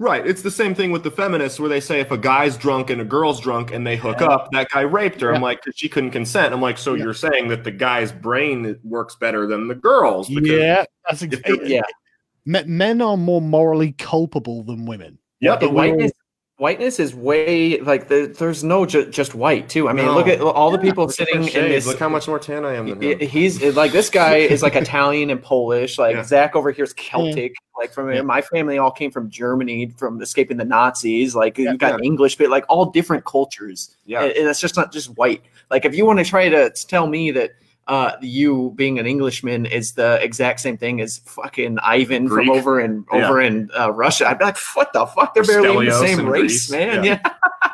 Right. It's the same thing with the feminists where they say if a guy's drunk and a girl's drunk and they hook up, that guy raped her. I'm like, 'cause she couldn't consent. I'm like, so Yeah. you're saying that the guy's brain works better than the girl's? Yeah, that's exactly. Eh, yeah Men are more morally culpable than women. Yep. And whiteness whiteness is way like the, there's no ju- just white too i mean No. look at all the people Look at sitting the in this Look how much more tan I am than him. he's like this guy is like Italian and Polish. Like Yeah. Zach over here is Celtic. Mm. Like from Yeah. my family, all came from Germany from escaping the Nazis. Like Yeah, you got English, but like all different cultures. Yeah. and, and it's just not just white. Like if you want to try to tell me that uh, you being an Englishman is the exact same thing as fucking Ivan Greek. from over in Yeah. over in uh, Russia, I'd be like, what the fuck? They're barely even the same race, Greece. man. Yeah.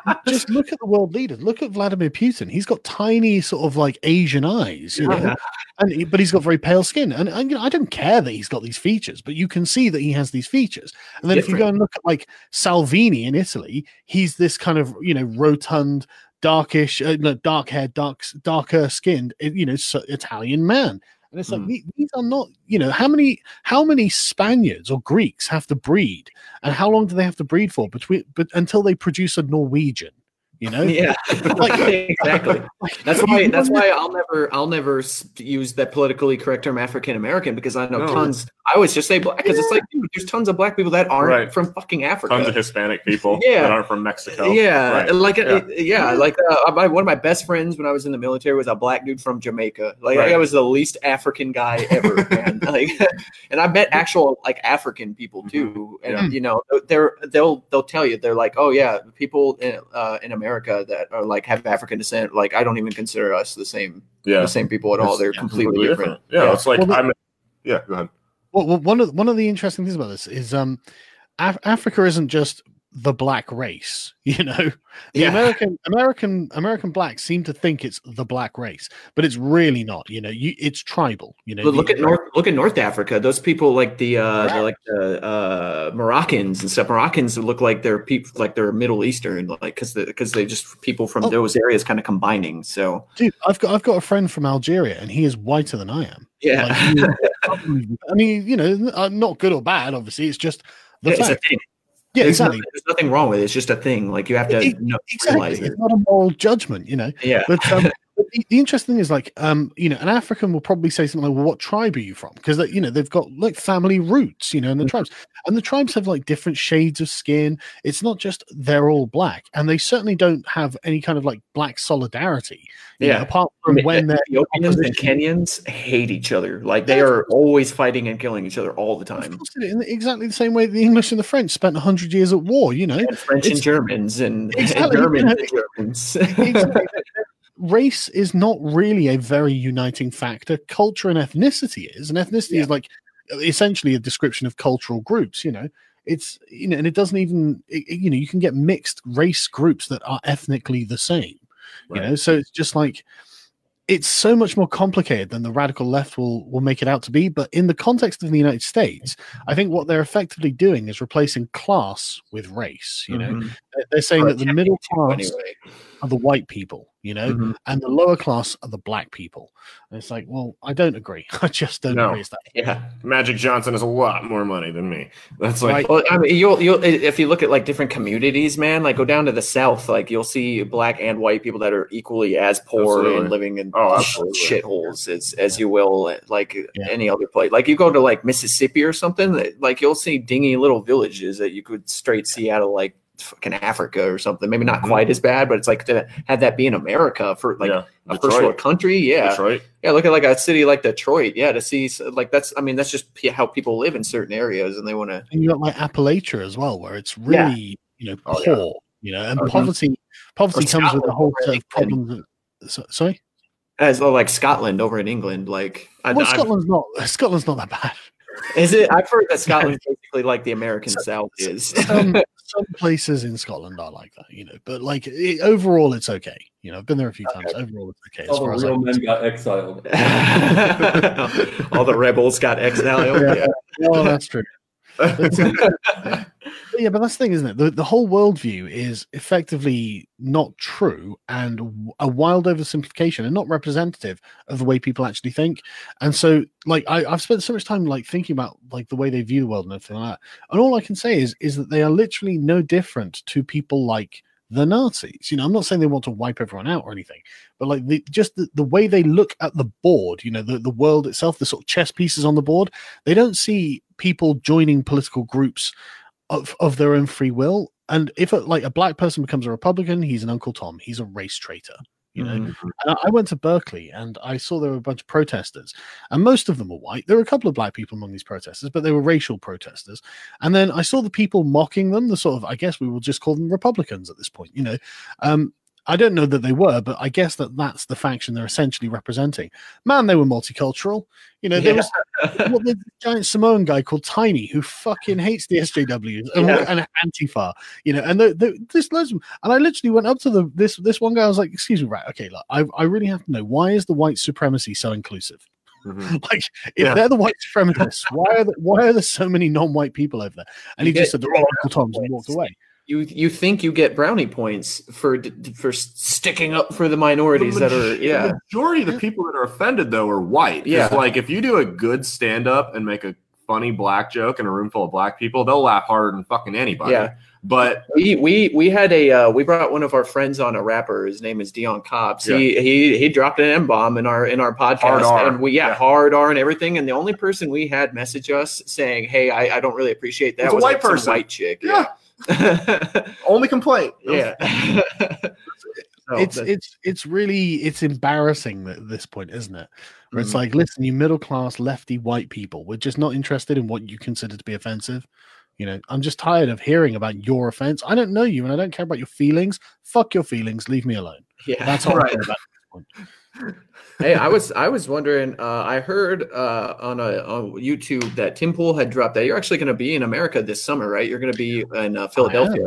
Yeah. Just look at the world leaders. Look at Vladimir Putin. He's got tiny, sort of like Asian eyes, you know, and he- but he's got very pale skin. And, and you know, I don't care that he's got these features, but you can see that he has these features. And then if you go and look at like Salvini in Italy, he's this kind of you know rotund, darkish, uh, no, dark haired, dark, darker skinned, you know, so Italian man. And it's like Mm. these are not, you know, how many how many Spaniards or Greeks have to breed, and how long do they have to breed for between, but until they produce a Norwegian, you know? Yeah, Like- exactly. That's why. That's why I'll never. I'll never use that politically correct term African American because I know No. tons. I always just say black because it's like, dude, there's tons of black people that aren't Right. from fucking Africa. Tons of Hispanic people Yeah. that aren't from Mexico. Yeah, Right. like Yeah. yeah, yeah like uh, my, one of my best friends when I was in the military was a black dude from Jamaica. Like Right. I was the least African guy ever, man. Like, and I met actual like African people too, and Yeah. you know they're they'll they'll tell you they're like, oh yeah, people in uh, in America that are like have African descent, like I don't even consider us the same Yeah. the same people at all. They're completely different. Yeah, it's like Well, I'm. Yeah, go ahead. Well, well, one of one of the interesting things about this is um, Af- Africa isn't just the black race. You know, the Yeah. American American American blacks seem to think it's the black race, but it's really not. You know, you it's tribal. You know, But look the- at North. Look at North Africa. Those people, like the, uh, like the uh, Moroccans and stuff. Moroccans look like they're people, like they're Middle Eastern, like because because they just people from Oh. those areas kind of combining. So dude. I've got I've got a friend from Algeria, and he is whiter than I am. yeah, Like, he is probably- I mean, you know, uh, not good or bad. Obviously, it's just the it's a fact. Yeah, There's exactly. nothing, there's nothing wrong with it. It's just a thing. Like you have to It- know, Exactly. it. It's not a moral judgment. You know. Yeah, But, um, the, the interesting thing is like um you know an african will probably say something like well what tribe are you from because you know they've got like family roots you know in the tribes and the tribes have like different shades of skin it's not just they're all black and they certainly don't have any kind of like black solidarity you know, Yeah. apart from when they're Ethiopians and Kenyans hate each other. Like they are always fighting and killing each other all the time. course it is, in exactly the same way the english and the french spent 100 years at war you know And French and Germans and, and Exactly, Germans yeah. and Germans. Exactly. race is not really a very uniting factor. Culture and ethnicity is, and ethnicity Yeah. is like essentially a description of cultural groups. You know, it's you know, and it doesn't even it- you know you can get mixed race groups that are ethnically the same. You know, so it's just like it's so much more complicated than the radical left will will make it out to be. But in the context of the United States, I think what they're effectively doing is replacing class with race. You know, Mhm. They're- saying that the middle class anyway. Are the white people, you know, Mhm. and the lower class are the black people. And it's like, well, I don't agree. I just don't No. agree. It's that. Yeah. Magic Johnson has a lot more money than me. That's like Right. Well, I mean, you'll you'll if you look at like different communities, man, like go down to the south, like you'll see black and white people that are equally as poor Absolutely. and living in Oh, shitholes as as you will, like Yeah. any other place. Like you go to like Mississippi or something, like you'll see dingy little villages that you could straight see out of like fucking Africa or something. Maybe not quite as bad, but it's like to have that be in America for like yeah, a first world country. Yeah, Detroit. yeah, look at like a city like Detroit. Yeah, to see like that's I mean that's just how people live in certain areas, and they want to. And you got like Appalachia as well, where it's Yeah. really, you know, Oh, poor, yeah. you know, and Mhm. poverty. Poverty Or comes with a whole set of problems. that- so- sorry, As well, like Scotland over in England, like I, well, I've- Scotland's not. Scotland's not that bad. is it? I've heard that Scotland's basically like the American South is. Some, some places in Scotland are like that, you know, but like it, overall, it's okay. You know, I've been there a few times. Overall, it's okay. All as the I real men got exiled. All the rebels got exiled. Yeah. Oh, that's true. But, yeah, but that's the thing, isn't it? The, the whole worldview is effectively not true and a wild oversimplification and not representative of the way people actually think. And so, like, I, I've spent so much time like thinking about like the way they view the world and everything like that. And all I can say is is that they are literally no different to people like the Nazis. You know, I'm not saying they want to wipe everyone out or anything, but like the, just the, the way they look at the board, you know, the, the world itself, the sort of chess pieces on the board, they don't see people joining political groups of, of their own free will. And if a, like a black person becomes a Republican, he's an Uncle Tom. He's a race traitor. You know, Mhm. and I I went to Berkeley and I saw there were a bunch of protesters, and most of them were white. There were a couple of black people among these protesters, but they were racial protesters. And then I saw the people mocking them, the sort of, I guess we will just call them Republicans at this point, you know. Um, I don't know that they were, but I guess that that's the faction they're essentially representing. Man, they were multicultural. You know, there Yeah. was well, the giant Samoan guy called Tiny who fucking hates the SJWs and, Yeah. and Antifa, you know, and there's loads of. And I literally went up to the this this one guy. I was like, "Excuse me, right? Okay, look, I I really have to know why is the white supremacy so inclusive? Mhm. Like, if Yeah. they're the white supremacists, why are there, why are there so many non-white people over there?" And he just said, "They're all Uncle Toms," and walked away. You you think you get brownie points for for sticking up for the minorities The that are yeah The majority of the people that are offended though are white. Yeah. like if you do a good stand up and make a funny black joke in a room full of black people, they'll laugh harder than fucking anybody. Yeah. But we we we had a uh, we brought one of our friends on a rapper. His name is Dion Cobbs. He he he dropped an M bomb in our in our podcast, Hard R. and we yeah, Yeah. hard R and everything. And the only person we had message us saying, "Hey, I, I don't really appreciate that," It's a white like some person. white chick. yeah, Yeah, only complaint. yeah. So it's it's it's really it's embarrassing at this point, isn't it? Where it's Mhm. like, listen, you middle class lefty white people, we're just not interested in what you consider to be offensive. You know, I'm just tired of hearing about your offense. I don't know you, and I don't care about your feelings. Fuck your feelings. Leave me alone. yeah. That's all Right. I care about. at this point. hey, I was I was wondering. Uh, I heard uh, on a on YouTube that Tim Pool had dropped that you're actually going to be in America this summer, right? You're going to be in uh, Philadelphia.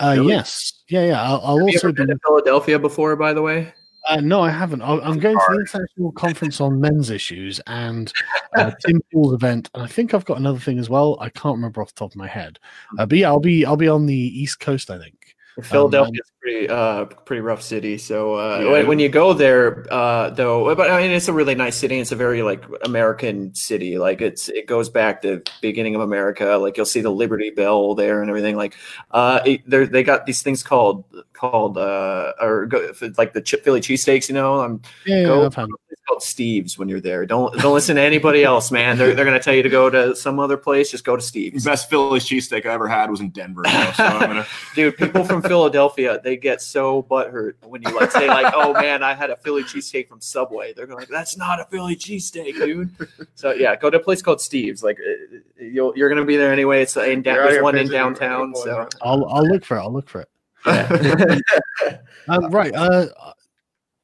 Uh, Really? Yes, yeah, yeah. I'll, I'll also been to Philadelphia before, by the way? Uh, no, I haven't. I- I'm going to the International Conference on Men's Issues and uh, Tim Pool's event, and I think I've got another thing as well. I can't remember off the top of my head, uh, but yeah, I'll be I'll be on the East Coast. I think. Philadelphia's pretty uh pretty rough city. So uh, Yeah. when, when you go there, uh, though, but I mean it's a really nice city. It's a very like American city. Like it's it goes back to beginning of America. Like you'll see the Liberty Bell there and everything. Like uh, it, they're- got these things called called uh or go, like the chip Philly cheesesteaks. You know, I'm Yeah, yeah, Go- I've it's called Steve's when you're there. Don't don't listen to anybody else, man. They're they're gonna tell you to go to some other place. Just go to The Steve's. best Philly cheesesteak I ever had was in Denver. though, so I'm gonna, Dude, people from Philadelphia, they get so butthurt when you like say like, "Oh man, I had a Philly cheesesteak from Subway." They're like, "That's not a Philly cheesesteak, dude." So yeah, go to a place called Steve's. Like, uh, you'll, you're gonna be there anyway. It's in down, there's one in downtown. So? I'll I'll look for it. I'll look for it. yeah, Um, right. Uh,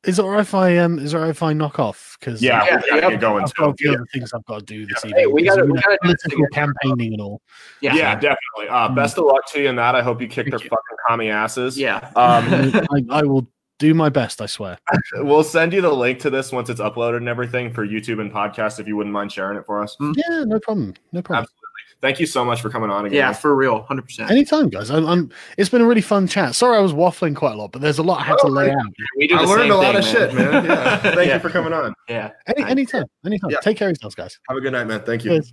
is it alright if I um is it alright if I knock off? Because yeah, Yeah, we gotta yeah. going. I've got a too. few other things I've got to do this Hey, evening. we because, gotta- you we gotta political campaigning and all. yeah, Yeah, definitely. Uh, best of luck to you in that. I hope you kick their you. fucking commie asses. yeah. Um, I, I will do my best. I swear. we'll send you the link to this once it's uploaded and everything for YouTube and podcast if you wouldn't mind sharing it for us. Yeah, no problem. No problem. Thank you so much for coming on again. yeah, for real, hundred percent. Anytime, guys. I'm, I'm. It's been a really fun chat. Sorry, I was waffling quite a lot, but there's a lot I had to Oh, lay out. We do I learned a lot thing, of shit, man. Yeah. Thank Yeah. you for coming on. Yeah. Any, Nice. anytime, anytime. Yeah. Take care of yourselves, guys. Have a good night, man. Thank you. Cheers.